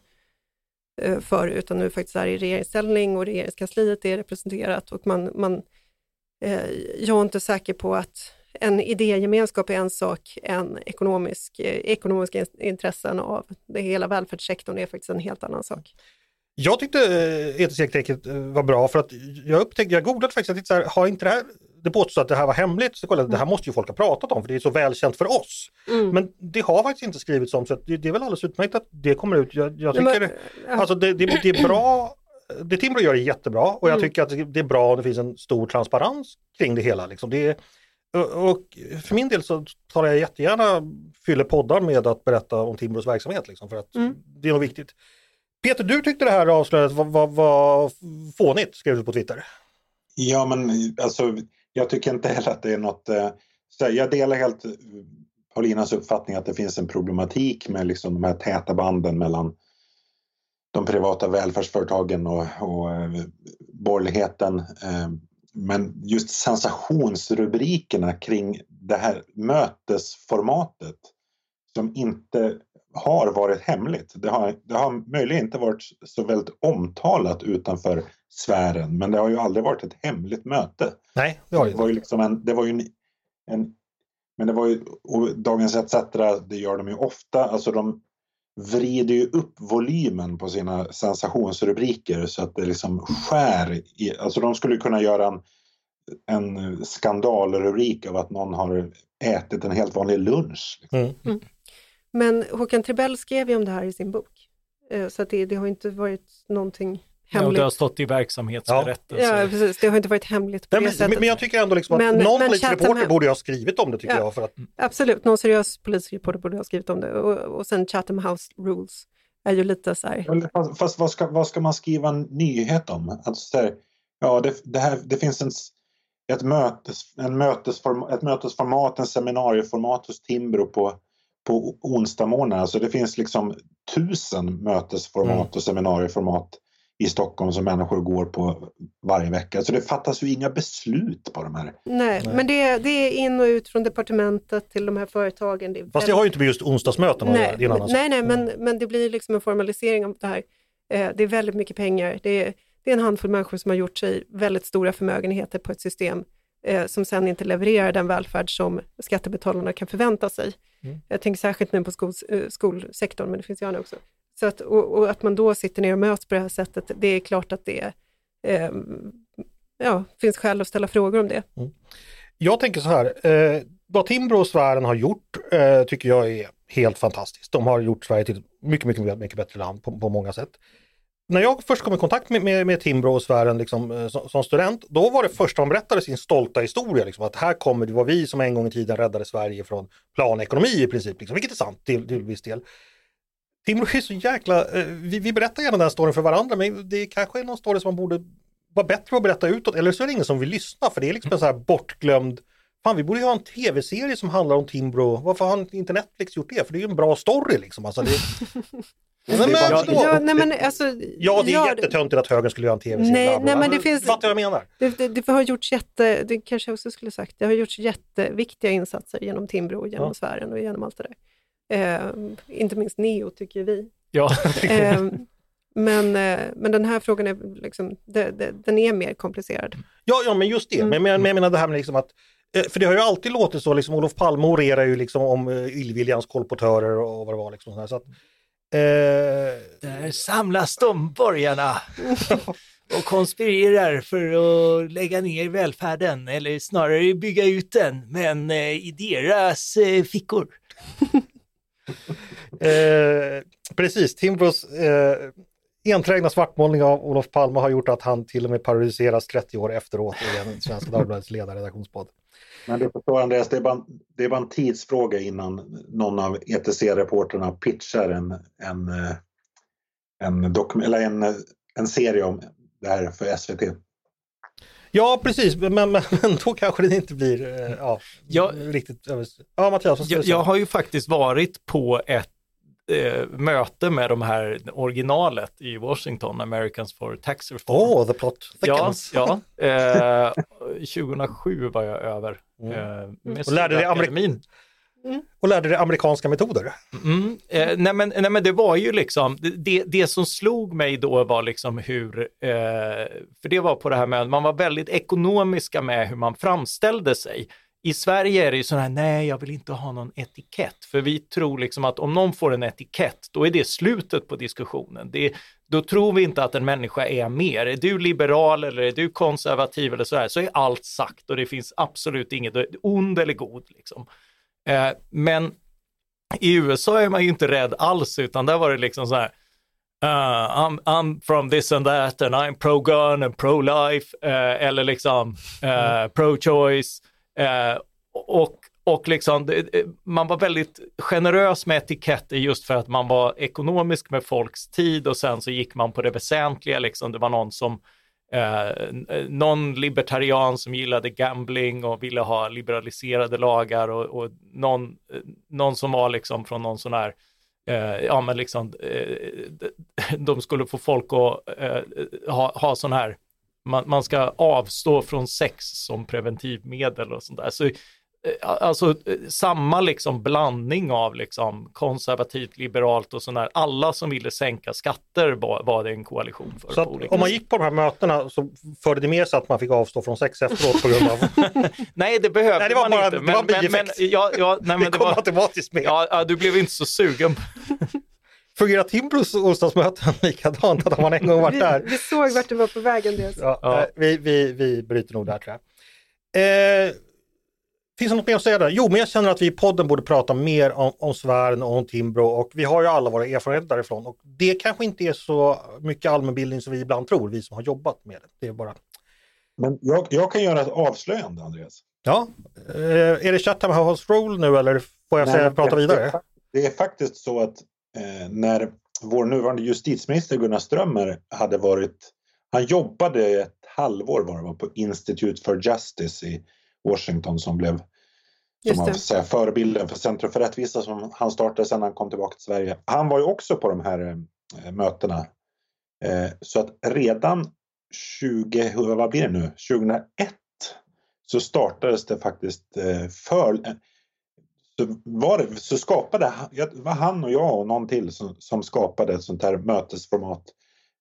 eh, förr, utan nu faktiskt är i regeringsställning och regeringskansliet är representerat och man, man eh, jag är inte säker på att en idégemenskap är en sak, en ekonomisk, eh, ekonomiska intressen av det hela välfärdssektorn är faktiskt en helt annan sak. Jag tyckte eh, ETC-knäcket eh, var bra för att jag upptäckte, jag googlade faktiskt, att så här, har inte det här det påstås att det här var hemligt, så kollade jag, det här mm. måste ju folk ha pratat om för det är så välkänt för oss. Mm. Men det har faktiskt inte skrivits om så det, det, är väl alldeles utmärkt att det kommer ut. Jag, jag tycker, men, ja. alltså det, det, det, är bra, det Timbro gör är jättebra och jag mm. tycker att det är bra om det finns en stor transparens kring det hela. Liksom. Det och för min del så tar jag jättegärna fyller poddar med att berätta om Timbros verksamhet liksom, för att mm. det är nog viktigt. Peter, du tyckte det här avslöjandet var, var, var fånigt, skrev du på Twitter. Ja, men alltså jag tycker inte heller att det är något... Eh, jag delar helt Paulinas uppfattning att det finns en problematik med liksom de här täta banden mellan de privata välfärdsföretagen och, och eh, borgerligheten. Eh, men just sensationsrubrikerna kring det här mötesformatet som inte har varit hemligt. Det har, det har möjligen inte varit så väldigt omtalat utanför sfären men det har ju aldrig varit ett hemligt möte. Nej, det har det, det var ju liksom en, det var ju en, en men det var ju, Dagens ETC, det gör de ju ofta, alltså de vrider ju upp volymen på sina sensationsrubriker så att det liksom skär i, alltså de skulle kunna göra en, en skandalrubrik av att någon har ätit en helt vanlig lunch. Liksom. Mm. Mm. Men Håkan Trebell skrev ju om det här i sin bok, eh, så att det, det har inte varit någonting hemligt. Ja, det har stått i verksamhetsberättelser. Ja, precis. Det har inte varit hemligt på men, det sättet. Men jag tycker ändå liksom att men, någon men politisk reporter borde ha skrivit om det tycker ja, jag. För att... Absolut, någon seriös politisk reporter borde ha skrivit om det. Och, och sen Chatham House Rules är ju lite så här... Fast vad ska, vad ska man skriva en nyhet om? Alltså, här, ja, det, det, här, det finns en, ett, mötes, en mötesform, ett mötesformat, en seminarieformat hos Timbro på på onsdag morgon. Alltså det finns liksom tusen mötesformat mm. och seminarieformat i Stockholm som människor går på varje vecka. Så det fattas ju inga beslut på de här. Nej, Nej. men det, det, är in och ut från departementet till de här företagen. Det Fast det har ju inte med just onsdagsmöten att göra. Nej, nej, nej men, men det blir liksom en formalisering av det här. Eh, det är väldigt mycket pengar. Det är, det är en handfull människor som har gjort sig väldigt stora förmögenheter på ett system eh, som sen inte levererar den välfärd som skattebetalarna kan förvänta sig. Mm. Jag tänker särskilt nu på skol, eh, skolsektorn, men det finns ju andra också. Så att, och, och, att man då sitter ner och möts på det här sättet, det är klart att det eh, ja, finns skäl att ställa frågor om det. Mm. Jag tänker så här, eh, vad Timbro och sfären har gjort eh, tycker jag är helt fantastiskt. De har gjort Sverige till ett mycket, mycket, mycket bättre land på, på många sätt. När jag först kom i kontakt med, med, med Timbro och sfären liksom, eh, som, som, student, då var det första man berättade sin stolta historia. Liksom, att här kommer det var vi som en gång i tiden räddade Sverige från planekonomi i princip, liksom, vilket är sant till, till viss del. Timbro är så jäkla, eh, vi, vi berättar gärna den här storyn för varandra, men det kanske är någon story som man borde vara bättre på att berätta utåt, eller så är det ingen som vill lyssna, för det är liksom en så här bortglömd Fan, vi borde ju ha en tv-serie som handlar om Timbro. Varför har inte Netflix gjort det? För det är ju en bra story liksom. Alltså, det... [LAUGHS] men, men, ja, nej, men, alltså, ja, det är ja, jättetöntigt att högern skulle göra en tv-serie. Nej, nej, men det finns... Fattar vad jag menar? Det, det, det, har gjorts jätte, det kanske jag också skulle sagt, det har gjorts jätteviktiga insatser genom Timbro, genom ja. sfären och genom allt det där. Eh, inte minst Neo tycker vi. Ja. eh, [LAUGHS] men, eh, men den här frågan är, liksom, den är mer komplicerad. Ja, ja men just det. Mm. Men, men, men jag menar det här med liksom att Eh, för det har ju alltid låtit så, liksom, Olof Palme orerar ju liksom om uh, illviljans kolportörer och vad det var. Liksom, så att, eh... Där samlas de borgarna och konspirerar för att lägga ner välfärden eller snarare bygga ut den, men eh, i deras eh, fickor. [LAUGHS] eh, precis, Timbros eh, enträgna svartmålning av Olof Palme har gjort att han till och med parodiseras 30 år efteråt i en Svenska Dagbladets ledarredaktionspodd. Men du förstår Andreas, det är, bara, det är bara en tidsfråga innan någon av ETC-reporterna pitchar en, en, eh, en, dokum, eller en, en serie om det här för SVT. Ja, precis, men, men, men då kanske det inte blir eh, ja, jag, riktigt... Ja, Mattias, jag, jag har ju faktiskt varit på ett eh, möte med de här originalet i Washington, Americans for Tax Reform. Åh, oh, the plot thickens. Ja, ja. [LAUGHS] Eh, 2007 var jag över. Mm. Eh, och lärde dig amerikanin. Mm. Och lärde dig amerikanska metoder? Mm. Eh, nej, men, nej men det var ju liksom, det, det som slog mig då var liksom hur, eh, för det var på det här med, man var väldigt ekonomiska med hur man framställde sig. I Sverige är det ju så här, nej, jag vill inte ha någon etikett, för vi tror liksom att om någon får en etikett, då är det slutet på diskussionen. Det, då tror vi inte att en människa är mer. Är du liberal eller är du konservativ eller så här, så är allt sagt och det finns absolut inget ond eller god. Liksom. Eh, men i USA är man ju inte rädd alls, utan där var det liksom så här, Uh, I'm, I'm from this and that and I'm pro-gun and pro-life uh, eller liksom uh, pro-choice. Och, och liksom, man var väldigt generös med etiketter just för att man var ekonomisk med folks tid och sen så gick man på det väsentliga. Liksom. Det var någon som Eh, någon libertarian som gillade gambling och ville ha liberaliserade lagar och, och någon, eh, någon som var liksom från någon sån här, eh, ja men liksom, eh, de skulle få folk att eh, ha, ha sån här man, man ska avstå från sex som preventivmedel och sånt där. Så, alltså eh, samma liksom blandning av liksom konservativt, liberalt och sånt där. Alla som ville sänka skatter var, var det en koalition för. Så att, om man gick på de här mötena så förde det med sig att man fick avstå från sex efteråt på grund av... [LAUGHS] nej, det behövde nej, det var man bara, inte. Men, det var men, men, ja, ja, [LAUGHS] nej, men det, det kom var, automatiskt med. Ja, ja, du blev inte så sugen. [LAUGHS] Fungerar Timbros onsdagsmöten likadant? Att har man en gång varit där? Vi, vi såg vart du var på vägen. Ja, ja. Vi, vi, vi bryter nog där tror jag. Eh, finns det något mer att säga där? Jo, men jag känner att vi i podden borde prata mer om, om Svären och om Timbro och vi har ju alla våra erfarenheter därifrån och det kanske inte är så mycket allmänbildning som vi ibland tror, vi som har jobbat med det. Det är bara... Men jag, jag kan göra ett avslöjande, Andreas. Ja, eh, är det Chatham House Rule nu eller får jag Nej, säga, prata vidare? Det, det är faktiskt så att eh, när vår nuvarande justitieminister Gunnar Strömmer hade varit, han jobbade ett halvår var det var på Institute for Justice i Washington som blev som man säga, förebilden för Centrum för rättvisa som han startade sen han kom tillbaka till Sverige. Han var ju också på de här eh, mötena. Eh, så att redan 20, vad blir det nu, 2001 så startades det faktiskt eh, för, så, var det, så skapade det var han och jag och någon till som, som skapade ett sånt här mötesformat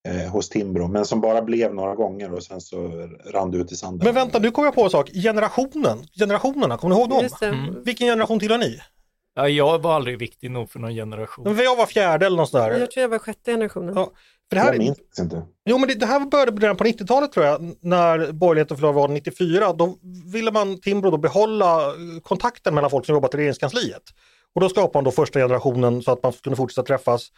eh, hos Timbro, men som bara blev några gånger och sen så rann det ut i sanden. Men vänta, nu kommer jag på en sak. Generationen, generationerna, kommer ni ihåg dem? Mm. Vilken generation tillhör ni? Ja, jag var aldrig viktig nog för någon generation. Men jag var fjärde eller något sådär. Jag tror jag var sjätte generationen. Ja, För det här, jag minns inte. Jo, men det, det här började redan på 90-talet tror jag, när borgerligheten förlorade valet 94. Då ville man, Timbro, då behålla kontakten mellan folk som jobbat i regeringskansliet. Och då skapade man då första generationen så att man kunde fortsätta träffas.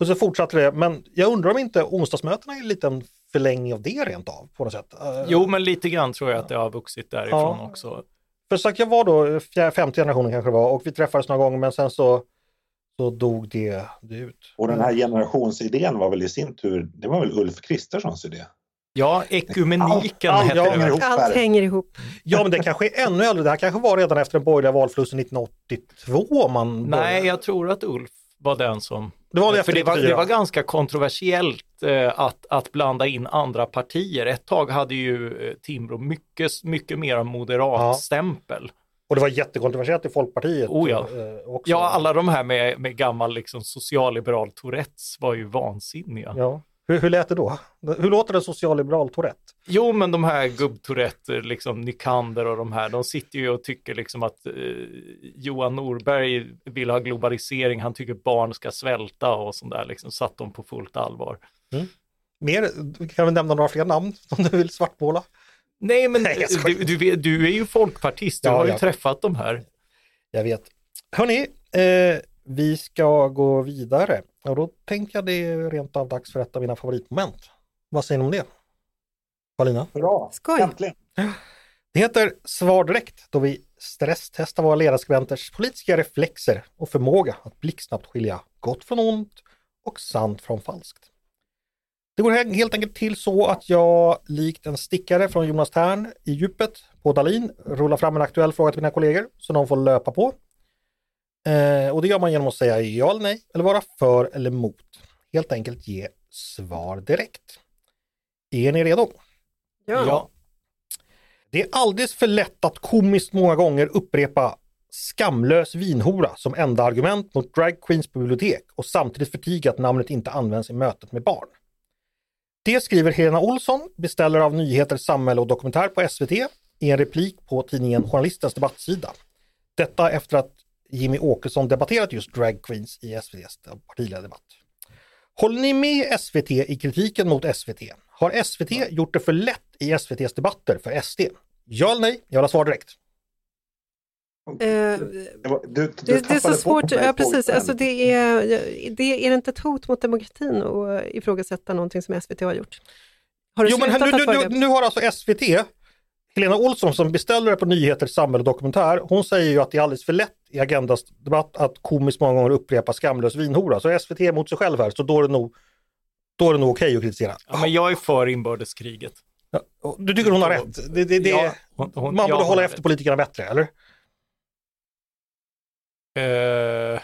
Och så fortsatte det, men jag undrar om inte onsdagsmötena är en liten förlängning av det rent av på något sätt. Jo, men lite grann tror jag att det har vuxit därifrån ja. också. För sagt, jag var då femte generationen kanske det var och vi träffades några gånger men sen så så dog det, det ut. Och den här generationsidén var väl i sin tur, det var väl Ulf Kristerssons idé? Ja, ekumeniken all, all, hette ja, det. Allt hänger ihop. Ja, men det kanske är ännu äldre. Det här kanske var redan efter den borgerliga valförlusten 1982 man Nej, jag tror att Ulf var den som... Det var det För det var, det var ganska kontroversiellt eh, att, att blanda in andra partier. Ett tag hade ju eh, Timbro mycket, mycket mer moderatstämpel. Ja. Och det var jättekontroversiellt i Folkpartiet. Oh ja. Eh, också. ja, alla de här med, med gammal liksom, socialliberal Tourettes var ju vansinniga. Ja. Hur, hur lät det då? Hur låter en socialliberal Tourette? Jo, men de här gubb-Tourette, liksom Nykander och de här, de sitter ju och tycker liksom att eh, Johan Norberg vill ha globalisering, han tycker barn ska svälta och sånt där, liksom satt de på fullt allvar. Mm. Mer, kan vi nämna några fler namn som du vill svartmåla? Nej, men [LAUGHS] Nej, du, du, du, är ju folkpartist, du ja, har ju ja. träffat de här. Jag vet. Hörni, eh, vi ska gå vidare. Och då tänker jag det är rent av dags för ett av mina favoritmoment. Vad säger ni om det? Paulina? Bra, Skoj. äntligen! Det heter Svar direkt då vi stresstestar våra ledarskribenters politiska reflexer och förmåga att blixtsnabbt skilja gott från ont och sant från falskt. Det går helt enkelt till så att jag likt en stickare från Jonas Tern i djupet på Dalin rullar fram en aktuell fråga till mina kollegor som de får löpa på. Eh, och det gör man genom att säga ja eller nej eller vara för eller emot. Helt enkelt ge svar direkt. Är ni redo? Ja. ja. Det är alldeles för lätt att komiskt många gånger upprepa skamlös vinhora som enda argument mot drag queens på bibliotek och samtidigt förtiga att namnet inte används i mötet med barn. Det skriver Helena Olsson, beställare av nyheter, samhälle och dokumentär på SVT i en replik på tidningen Journalistens debattsida. Detta efter att Jimmy Åkesson debatterat just drag queens i SVTs partiledardebatt. Håller ni med SVT i kritiken mot SVT? Har SVT gjort det för lätt i SVTs debatter för SD? Ja eller nej? Jag vill ha svar direkt. Uh, du, du det, det, är så svårt, ja precis, alltså det är, det är inte ett hot mot demokratin att ifrågasätta någonting som SVT har gjort? Har du jo, men nu, nu, nu, nu har alltså SVT Helena Olsson som beställare på nyheter, samhälle och dokumentär, hon säger ju att det är alldeles för lätt i Agendas debatt att komiskt många gånger upprepa skamlös vinhora. Så SVT är mot sig själv här, så då är det nog, då är det nog okej okay att kritisera. Ja, men jag är för inbördeskriget. Ja, du tycker hon har rätt? Det, det, det, ja, hon, hon, man borde hålla efter politikerna bättre, eller? Uh,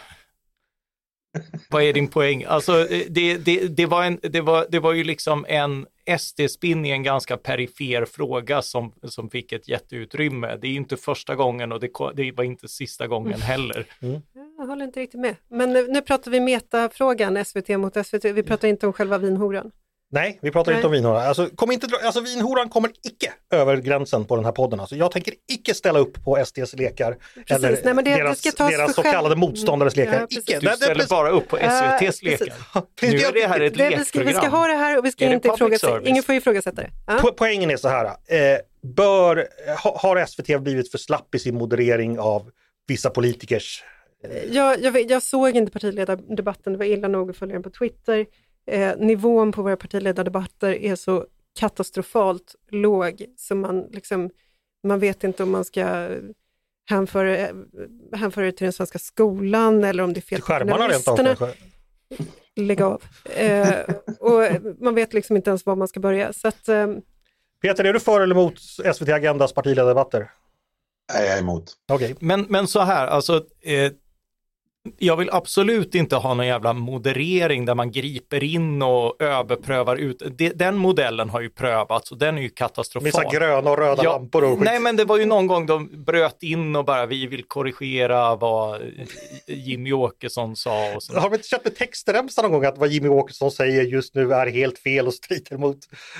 vad är din poäng? Alltså, det, det, det, var en, det, var, det var ju liksom en SD-spinn i en ganska perifer fråga som, som fick ett jätteutrymme. Det är inte första gången och det, det var inte sista gången heller. Mm. Jag håller inte riktigt med. Men nu, nu pratar vi metafrågan, SVT mot SVT. Vi pratar inte om själva vinhoran. Nej, vi pratar Nej. inte om vinhoran. Alltså, kom inte, alltså vinhoran kommer icke över gränsen på den här podden. Alltså, jag tänker icke ställa upp på SDs lekar precis. eller Nej, det, deras, det deras så kallade motståndares lekar. Ja, icke. Du ställer bara upp på SVTs uh, lekar. [LAUGHS] Nu är det här ett lekprogram. Vi ska, vi ska ha det här och vi ska inte ifrågasätta, ingen får ifrågasätta det. Ja. Po poängen är så här, eh, bör, ha, har SVT blivit för slapp i sin moderering av vissa politikers jag, jag, jag, såg inte partiledardebatten, det var illa nog att följa den på Twitter eh, nivån på våra partiledardebatter är så katastrofalt låg så man, liksom, man vet inte om man ska hänföra, hänföra det till den svenska skolan eller om det är fel på journalisterna. Lägg av. Eh, och man vet liksom inte ens var man ska börja. Så att, eh, Peter, är du för eller emot SVT Agendas partiledardebatter? Nej, jag är emot. Okay. Men, men så här, alltså eh, jag vill absolut inte ha någon jävla moderering där man griper in och överprövar ut. Den modellen har ju prövats och den är ju katastrofal. Med gröna och röda ja, lampor och skit. Nej, men det var ju någon gång de bröt in och bara vi vill korrigera vad Jimmy Åkesson sa. Och har vi inte köpt en textremsa någon gång att vad Jimmy Åkesson säger just nu är helt fel och strider mot...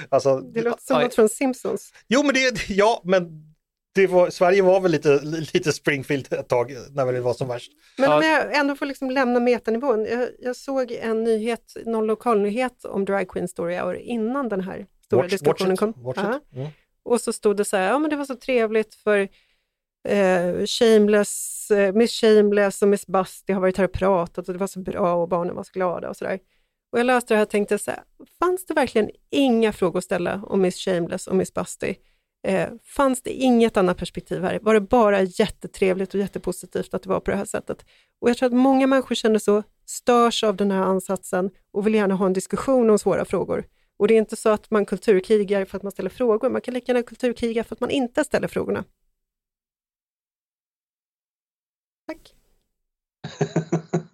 Alltså, det låter som något från Simpsons. Jo, men det, ja, men det var, Sverige var väl lite, lite Springfield ett tag när det var som värst. Men om jag ändå får liksom lämna metanivån. Jag, jag såg en nyhet, någon lokalnyhet om Drag Queen Story Hour innan den här stora Watch- diskussionen watch kom. watch. Mm. Och så stod det så här, ja men det var så trevligt för eh, Shameless, eh, Miss Shameless och Miss Busty har varit här och pratat och det var så bra och barnen var så glada och sådär. Och jag läste det här och tänkte så här, fanns det verkligen inga frågor att ställa om Miss Shameless och Miss Busty? Eh, fanns det inget annat perspektiv här? Var det bara jättetrevligt och jättepositivt att det var på det här sättet? Och jag tror att många människor känner så, störs av den här ansatsen och vill gärna ha en diskussion om svåra frågor. Och det är inte så att man kulturkrigar för att man ställer frågor, man kan lika gärna kulturkriga för att man inte ställer frågorna. Tack. [LAUGHS]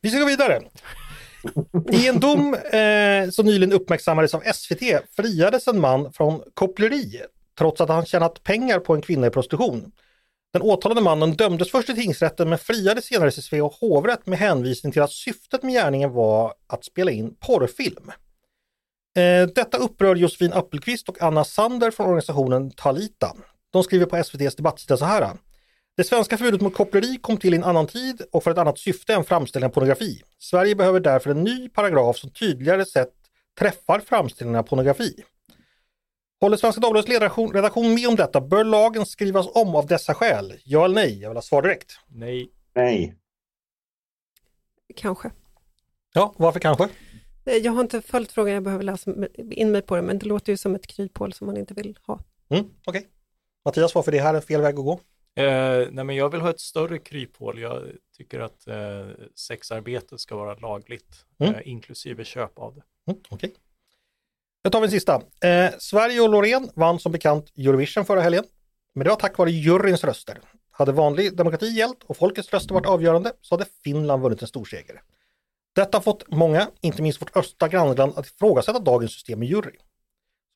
Vi ska gå vidare. I en dom eh, som nyligen uppmärksammades av SVT friades en man från koppleri trots att han tjänat pengar på en kvinna i prostitution. Den åtalade mannen dömdes först i tingsrätten men friades senare i Svea hovrätt med hänvisning till att syftet med gärningen var att spela in porrfilm. Eh, detta upprör Josefin Appelqvist och Anna Sander från organisationen Talita. De skriver på SVTs debattsida så här. Det svenska förbudet mot koppleri kom till i en annan tid och för ett annat syfte än framställning av pornografi. Sverige behöver därför en ny paragraf som tydligare sätt träffar framställningen av pornografi. Håller Svenska Dagbladets redaktion med om detta? Bör lagen skrivas om av dessa skäl? Ja eller nej? Jag vill ha svar direkt. Nej. Nej. Kanske. Ja, varför kanske? Eh, Jag har inte följt frågan, jag behöver läsa in mig på det, men det låter ju som ett kryphål som man inte vill ha. Mm, Okej. Mattias, varför är det här en fel väg att gå? Eh, nej, men jag vill ha ett större kryphål. Jag tycker att eh, sexarbete ska vara lagligt, Mm. eh, inklusive köp av det. Mm, Okej. Då tar vi en sista. Eh, Sverige och Loreen vann som bekant Eurovision förra helgen. Men det var tack vare juryns röster. Hade vanlig demokrati gällt och folkets röster varit avgörande så hade Finland vunnit en stor seger. Detta har fått många, inte minst vårt östra grannland, att ifrågasätta dagens system med jury.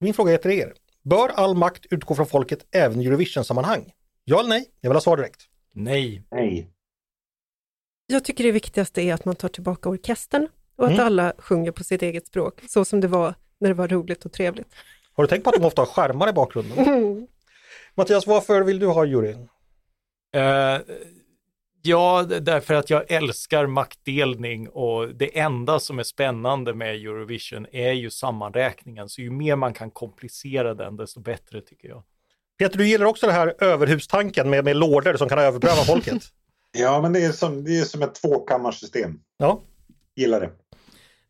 Min fråga är till er. Bör all makt utgå från folket även i Eurovision-sammanhang? Ja eller nej? Jag vill ha svar direkt. Nej. Nej. Jag tycker det viktigaste är att man tar tillbaka orkestern och att Mm. alla sjunger på sitt eget språk, så som det var när det var roligt och trevligt. Har du tänkt på att de ofta har skärmar i bakgrunden? Mattias, varför vill du ha juryn? Eh, ja, därför att jag älskar maktdelning och det enda som är spännande med Eurovision är ju sammanräkningen. Så ju mer man kan komplicera den, desto bättre tycker jag. Peter, du gillar också det här överhustanken med, med lorder som kan överpröva [LAUGHS] folket. Ja, men det är som, det är som ett tvåkammarsystem. Ja. Gillar det.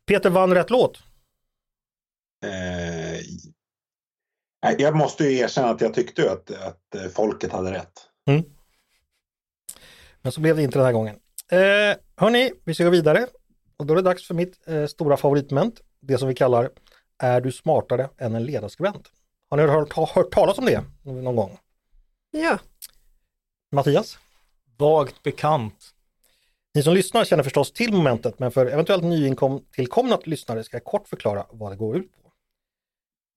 Peter vann rätt låt. Eh, jag måste ju erkänna att jag tyckte att, att eh, folket hade rätt. Men så blev det inte den här gången. Eh, hörni, vi ska gå vidare. Och då är det dags för mitt eh, stora favoritmoment. Det som vi kallar Är du smartare än en ledarskribent? Har ni hört, har, hört talas om det någon gång? Ja, Mattias? Vagt bekant. Ni som lyssnar känner förstås till momentet, men för eventuellt nytillkomna lyssnare ska jag kort förklara vad det går ut på.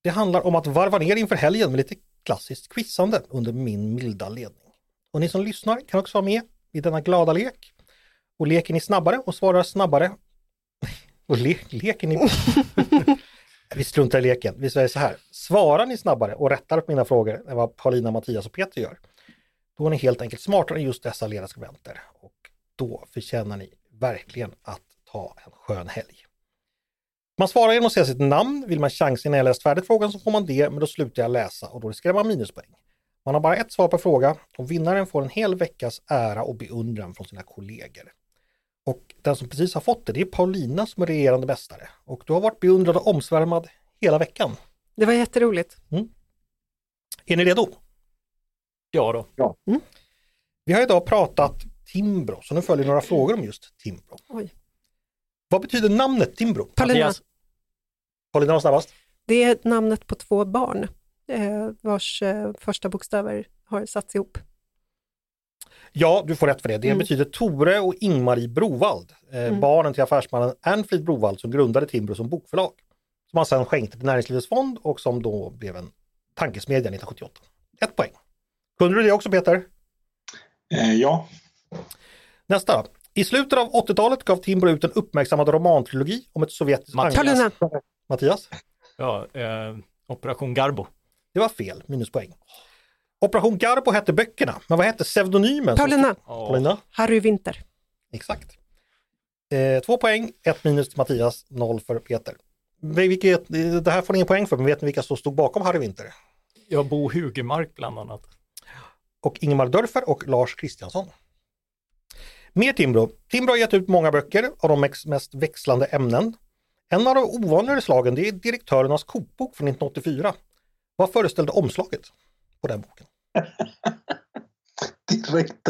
Det handlar om att varva ner inför helgen med lite klassiskt quizande under min milda ledning. Och ni som lyssnar kan också vara med i denna glada lek. Och leker ni snabbare och svarar snabbare. [LAUGHS] och le leker ni... [LAUGHS] Vi struntar i leken. Vi säger så här. Svarar ni snabbare och rättar på mina frågor än vad Paulina, Mattias och Peter gör, då är ni helt enkelt smartare än just dessa ledarskribenter. Och då förtjänar ni verkligen att ta en skön helg. Man svarar genom att säga sitt namn. Vill man chansa innan jag läst färdigt frågan så får man det, men då slutar jag läsa och då riskerar man minuspoäng. Man har bara ett svar per fråga och vinnaren får en hel veckas ära och beundran från sina kollegor. Och den som precis har fått det, det är Paulina som är regerande mästare. Och du har varit beundrad och omsvärmad hela veckan. det var jätteroligt. Är ni redo? Ja då. Vi har idag pratat Timbro, så nu följer några frågor om just Timbro. Oj. Vad betyder namnet Timbro? Paulina. Paulina var snabbast. det är namnet på två barn eh, vars eh, första bokstäver har satts ihop. Ja, du får rätt för det. Det Mm. betyder Tore och Ingmarie Brovald, eh, Mm. barnen till affärsmannen Ernfrid Brovald som grundade Timbro som bokförlag. Som han sedan skänkte till Näringslivets fond och som då blev en tankesmedja 1978. Ett poäng. Kunde du det också Peter? Eh, ja, Nästa. I slutet av 80-talet gav Timbro ut en uppmärksammad romantrilogi om ett sovjetiskt Mattias. Mattias? Ja, eh, Operation Garbo. Det var fel, minuspoäng. Operation Garbo hette böckerna, men vad hette pseudonymen? Paulina. Paulina. Harry Winter. Exakt. Eh, två poäng, ett minus till Mattias, noll för Peter. Vilket, det här får ni ingen poäng för, men vet ni vilka som stod bakom Harry Winter? Ja, Bo Hugemark bland annat. Och Ingemar Dörfer och Lars Kristiansson. Mer Timbro. Timbro har gett ut många böcker av de mest växlande ämnen. En av de ovanligare slagen det är Direktörernas kokbok från 1984. Vad föreställde omslaget på den boken? [LAUGHS] Direkt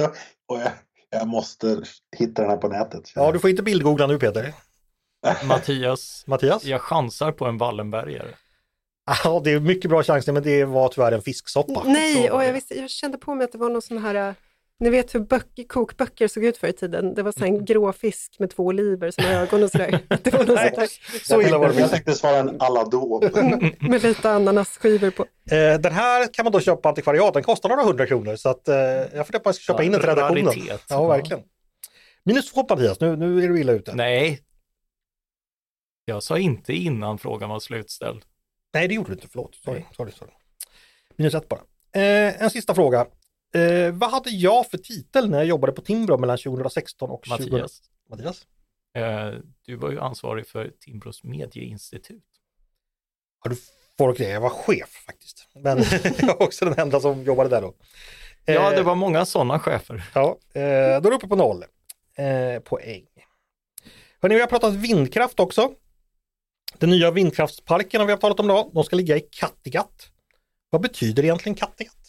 och jag, jag måste hitta den här på nätet. Ja, du får inte bildgoogla nu Peter. [LAUGHS] Mattias, Mattias? jag chansar på en Wallenbergare. Ja, det är mycket bra chanser, men det var tyvärr en fisksoppa. Nej, och jag, visste, jag kände på mig att det var någon sån här ni vet hur böcker, kokböcker såg ut förr i tiden? Det var så en grå fisk med två oliver som ögon och sådär. [LAUGHS] Det var något Nej, så illa var det. Jag tänkte svara en aladåb. [LAUGHS] med lite ananasskivor på. Eh, den här kan man då köpa på antikvariat, den kostar några hundra kronor så att eh, jag funderar på att köpa in den till redaktionen. Ja, verkligen. Minus två Mattias, nu, nu är du illa ute. Nej. Jag sa inte innan frågan var slutställd. Nej, det gjorde du inte, förlåt. Sorry, sorry, sorry. Minus ett bara. Eh, en sista fråga. Eh, vad hade jag för titel när jag jobbade på Timbro mellan 2016 och Mattias. 20... Mattias? Eh, du var ju ansvarig för Timbros medieinstitut. Ja, du får det. Jag var chef faktiskt. Men [LAUGHS] jag var också den enda som jobbade där då. Ja, det Eh, var många sådana chefer. Ja, eh, då är du uppe på noll eh, poäng. Hörrni, vi har pratat vindkraft också. Den nya vindkraftsparken har vi har talat om idag. De ska ligga i Kattegatt. Vad betyder egentligen Kattegatt?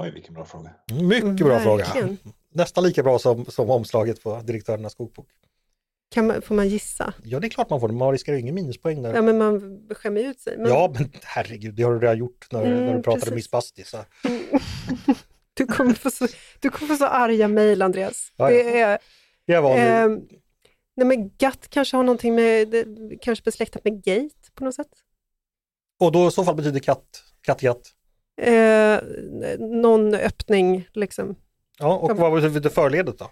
Oj, vilken bra fråga. Mycket bra fråga. Verkligen. Nästan lika bra som, som omslaget på direktörernas kokbok. Kan man, får man gissa? Ja, det är klart man får. Man riskerar ju ingen minuspoäng där. Ja, men man skämmer ut sig. Men Ja, men herregud, det har du redan gjort när, Mm, när du pratade precis. Miss Basti. Så. [LAUGHS] du, kommer få så, du kommer få så arga mejl, Andreas. Ja, ja. Det är, Det var ehm, nej, men GATT kanske har någonting med, det, kanske besläktat med gate på något sätt? Och då i så fall betyder katt, Kattegatt. Eh, någon öppning, liksom. Ja, och vad betyder förledet då?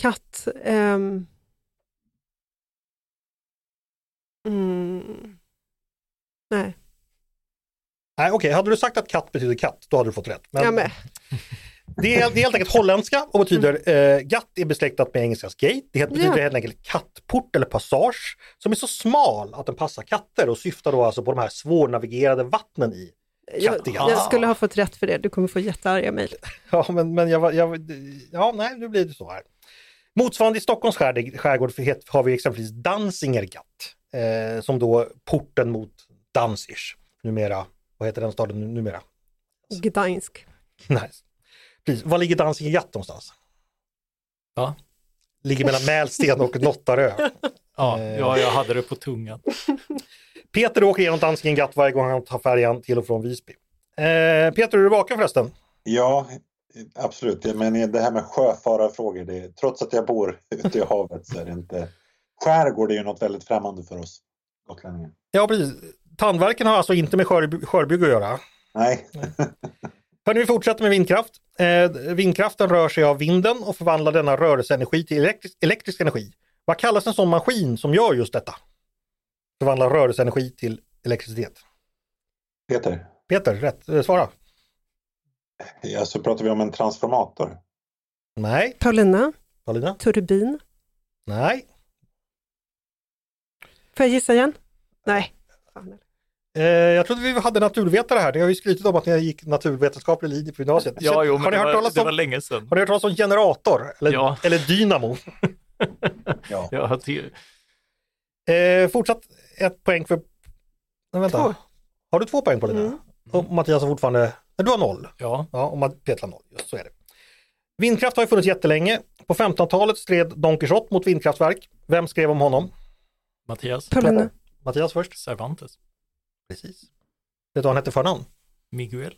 Katt. ehm, mm, nej, Nej, okej, hade du sagt att katt betyder katt, då hade du fått rätt. Men jag med. [LAUGHS] det, är, det är helt enkelt holländska och betyder, eh, gatt är besläktat med engelskans gate. Det betyder Ja. helt enkelt kattport eller passage som är så smal att den passar katter och syftar då alltså på de här svårnavigerade vattnen i. Jag, jag skulle ha fått rätt för det. Du kommer få jättearga mejl. [LAUGHS] Ja, men, men jag, jag, ja, nej, nu blir det så här. Motsvarande i Stockholms skärgård, skärgård har vi exempelvis Danziger Gatt, eh, som då porten mot Danzig. Numera, vad heter den staden nu- numera? Gdansk. [LAUGHS] Nice. Precis. Var ligger Danziger Gatt någonstans? Ja. Ligger mellan Mälsten och Nottarö. [LAUGHS] Ja, Eh. ja, jag hade det på tungan. Peter åker genom Danziger Gatt varje gång han tar färjan till och från Visby. Eh, Peter, är du vaken förresten? Ja, absolut. Men det här med sjöfararfrågor, det, trots att jag bor [LAUGHS] ute i havet så är det inte... Skärgård är ju något väldigt främmande för oss gotlänningar. Ja, precis. Tandverken har alltså inte med skör, skörbygge att göra. Nej, [LAUGHS] Hörni, vi fortsätter med vindkraft. Eh, vindkraften rör sig av vinden och förvandlar denna rörelseenergi till elektrisk, elektrisk energi. Vad kallas en sån maskin som gör just detta? Förvandlar rörelseenergi till elektricitet. Peter. Peter, rätt. Eh, svara. Ja, så pratar vi om en transformator. Nej. Paulina, Paulina? turbin. Nej. Får jag gissa igen? Nej. Fan. Eh, jag trodde vi hade naturvetare här. Ni har ju skrytit om att ni gick naturvetenskaplig linje på gymnasiet. Ja, jo, har, men ni det hört var, talas det om, var länge sedan. har ni hört talas om generator? Eller, Ja. eller dynamo? [LAUGHS] Ja. Har till, Eh, fortsatt ett poäng för... Nej, vänta. Två. Har du två poäng på det? Mm. Och Mattias har fortfarande... Du har noll. ja, Ja, och har noll. Just så är det. Vindkraft har ju funnits jättelänge. På 1500-talet stred Don Quixote mot vindkraftverk. Vem skrev om honom? Mattias Paulina. Mattias först. Cervantes, Precis. Vet du vad han hette för namn? Miguel.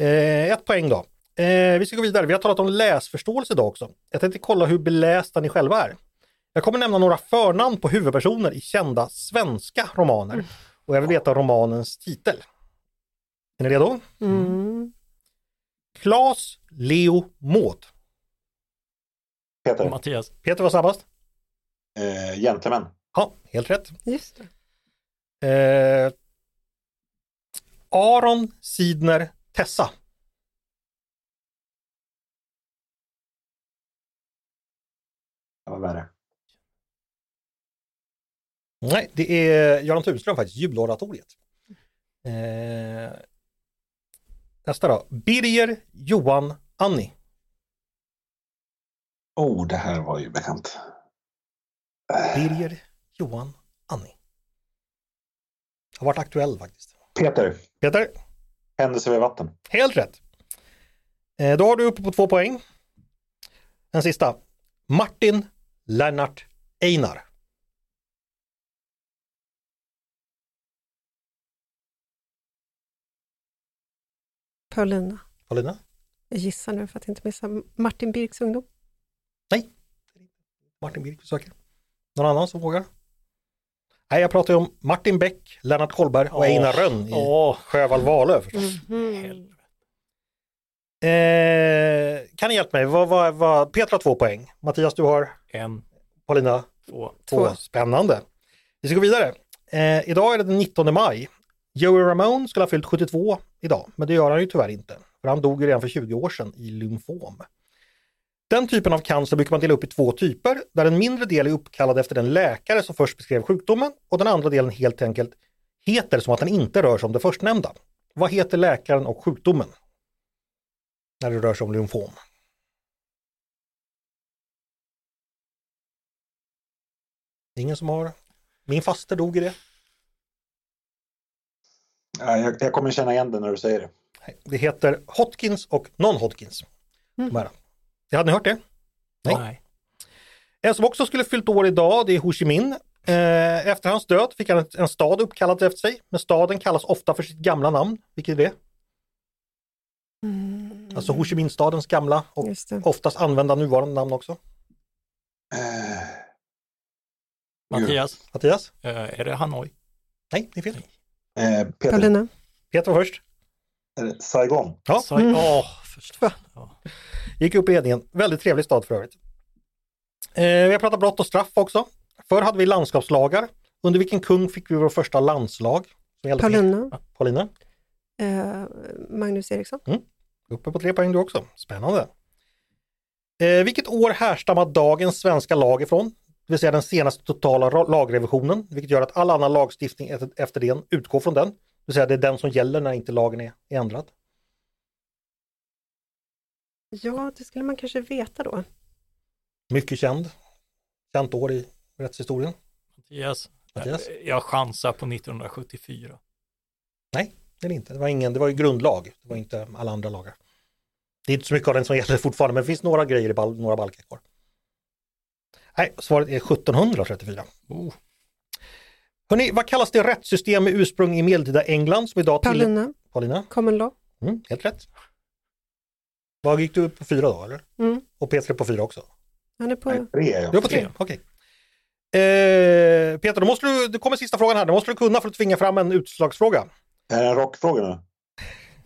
Eh, ett poäng då. Eh, vi ska gå vidare. Vi har talat om läsförståelse idag också. Jag tänkte kolla hur belästa ni själva är. Jag kommer nämna några förnamn på huvudpersoner i kända svenska romaner. Och jag vill veta romanens titel. Är ni redo? Mm. Klas, Leo, Maud. Peter. Mattias, Peter var snabbast. Eh, gentlemen. Ja, helt rätt. Just det. Eh, Aron Sidner Tessa. Det var värre. Nej, det är Göran Tunström faktiskt, juloratoriet. Eh, nästa då. Birger Johan Anni. Oh, det här var ju bekant. Birger Johan Anni. Har varit aktuell faktiskt. Peter, Peter, händelse vid vatten. helt rätt. Eh, då har du uppe på två poäng. Den sista. Martin Lennart Einar. Paulina. Paulina? Jag gissar nu för att inte missa. Martin Birks ungdom. Martin Birk du söker. Någon annan som vågar? Nej, jag pratar ju om Martin Bäck, Lennart Kollberg och Åh, Einar Rönn i Åh, Sjöwall Valö förstås. Mhm. Eh, kan ni hjälpa mig? Vad, vad, vad, Petra har två poäng. Mattias, du har en, Paulina två. två. Två. Spännande. Vi ska gå vidare. Eh, idag är det den 19 maj. Joey Ramone skulle ha fyllt 72 idag, men det gör han ju tyvärr inte. För han dog ju redan för 20 år sedan i lymfom. Den typen av cancer brukar man dela upp i två typer, där en mindre del är uppkallad efter den läkare som först beskrev sjukdomen och den andra delen helt enkelt heter som att den inte rör sig om det förstnämnda. Vad heter läkaren och sjukdomen? När det rör sig om lymfom. Ingen som har? Min faster dog i det. Ja, Jag, jag kommer känna igen det när du säger det. Nej, Det heter Hodgkins och non-Hodgkins. Mm. Hade ni hört det? Nej. Nej. En som också skulle fyllt år idag, det är Ho Chi Minh. Eh, Efter hans död fick han en- stad uppkallad efter sig, men staden kallas ofta för sitt gamla namn. Vilket är det? Mm. Alltså Ho Chi Minh-stadens gamla och oftast använda nuvarande namn också. Eh, Mattias, Mattias? eh, är det Hanoi? Nej, det är fel. Eh, Peter, Paulina. Peter var först. det Saigon. Ja. Så, åh, förstås. Ja. Gick upp i ledningen. Väldigt trevlig stad för övrigt. Eh, vi har pratat brott och straff också. Förr hade vi landskapslagar. Under vilken kung fick vi vår första landslag? Paulina. Paulina. Eh, Magnus Eriksson. Uppe på tre poäng du också. Spännande. Eh, vilket år härstammar dagens svenska lag ifrån? Det vill säga den senaste totala lagrevisionen, vilket gör att all annan lagstiftning efter, den utgår från den. Det vill säga det är den som gäller när inte lagen är är ändrad. Ja, det skulle man kanske veta då. Mycket känd. Känt år i rättshistorien. Mattias, Mattias? eh, jag chansar på 1974. Det är det inte. Det var, ingen, det var ju grundlag. Det var inte alla andra lagar. Det är inte så mycket av den som gäller fortfarande, men det finns några grejer i bal- några balkar kvar. Nej, svaret är 1734. Oh, Hörrni, vad kallas det rättssystem med ursprung i medeltida England som idag till... Paulina. Paulina? Common law. Mm, helt rätt. Vad gick du upp på fyra då eller? Mm. Och Peter på fyra också? Han är på... Nej, tre. Du är på tre, okej. Eh, Peter, då måste du, det kommer sista frågan här, det måste du kunna för att tvinga fram en utslagsfråga. Är det en rockfråga nu?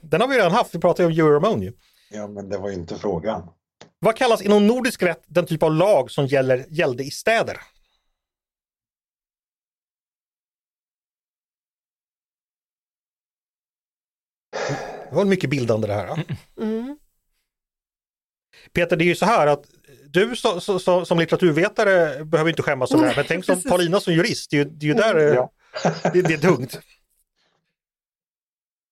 Den har vi redan haft, vi pratade ju om Euromone ju. Ja, men det var ju inte frågan. Vad kallas inom nordisk rätt den typ av lag som gäller, gällde i städer? Det var mycket bildande det här. Mm. Peter, det är ju så här att du så, så, så, som litteraturvetare behöver inte skämmas över det här, men tänk [LAUGHS] som. Paulina som jurist, det är ju, det är ju där eh, Ja. det, det är tungt. [LAUGHS]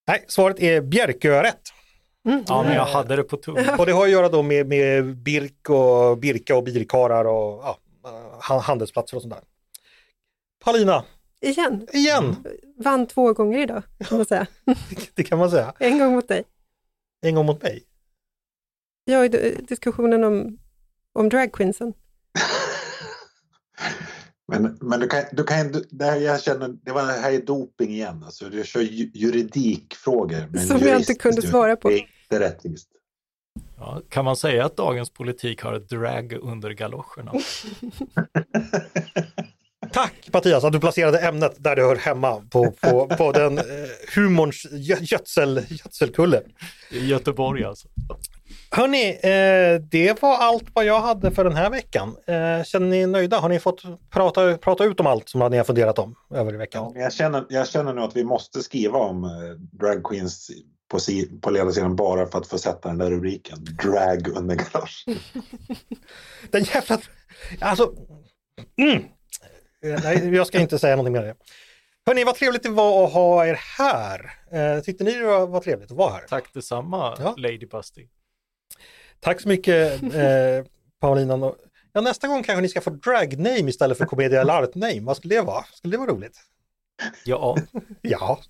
Nej, svaret är Bjärkörätt. Mm. ja, men jag hade det på tungan. Och det har att göra då med, med Birk och Birka och bilkarar och ja, handelsplatser och sånt där. Paulina, Igen. igen, Vann två gånger idag, kan man säga. [LAUGHS] det kan man säga. En gång mot dig. En gång mot mig. Ja, i diskussionen om, om dragqueensen. [LAUGHS] Men, men du kan, du kan det här, jag känner, det var det här är doping igen. Alltså, du kör ju- juridikfrågor. Som jag inte kunde svara på. Det är inte rättvist. Ja, kan man säga att dagens politik har ett drag under galoscherna? [LAUGHS] Tack Mattias att du placerade ämnet där det hör hemma på, på, på den eh, humorns gö- gödsel, gödselkulle. I Göteborg alltså. Hörni, eh, det var allt vad jag hade för den här veckan. Eh, känner ni er nöjda? Har ni fått prata, prata ut om allt som ni har funderat om över i veckan? Ja, jag, känner, jag känner nu att vi måste skriva om eh, drag queens på, si, på ledarsidan bara för att få sätta den där rubriken. Drag under garage. [LAUGHS] den jävla... Alltså... Mm. Eh, nej, jag ska inte säga någonting mer. Hörni, vad trevligt det var att ha er här. Eh, tyckte ni det var, var trevligt att vara här? Tack detsamma, ja. Lady Busty. Tack så mycket eh, Paulina. Ja, nästa gång kanske ni ska få drag name istället för Commedia name. Vad skulle det vara? Skulle det vara roligt? Ja. [LAUGHS] ja.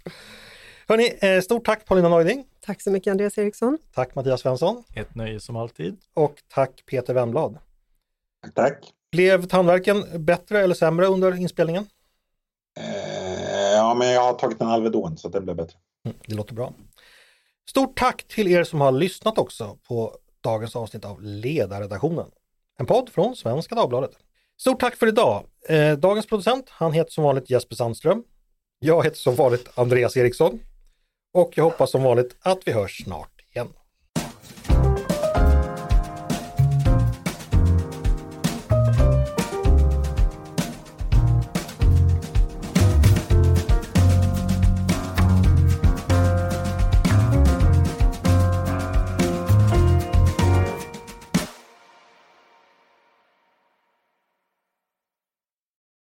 Hörni, eh, stort tack Paulina Neuding. Tack så mycket Andreas Eriksson. Tack Mattias Svensson. Ett nöje som alltid. Och tack Peter Wemblad. Tack, tack. Blev tandverken bättre eller sämre under inspelningen? Eh, ja, men jag har tagit en Alvedon så det blev bättre. Mm, det låter bra. Stort tack till er som har lyssnat också på dagens avsnitt av Ledarredaktionen. En podd från Svenska Dagbladet. Stort tack för idag! Eh, dagens producent, han heter som vanligt Jesper Sandström. Jag heter som vanligt Andreas Eriksson. Och jag hoppas som vanligt att vi hörs snart.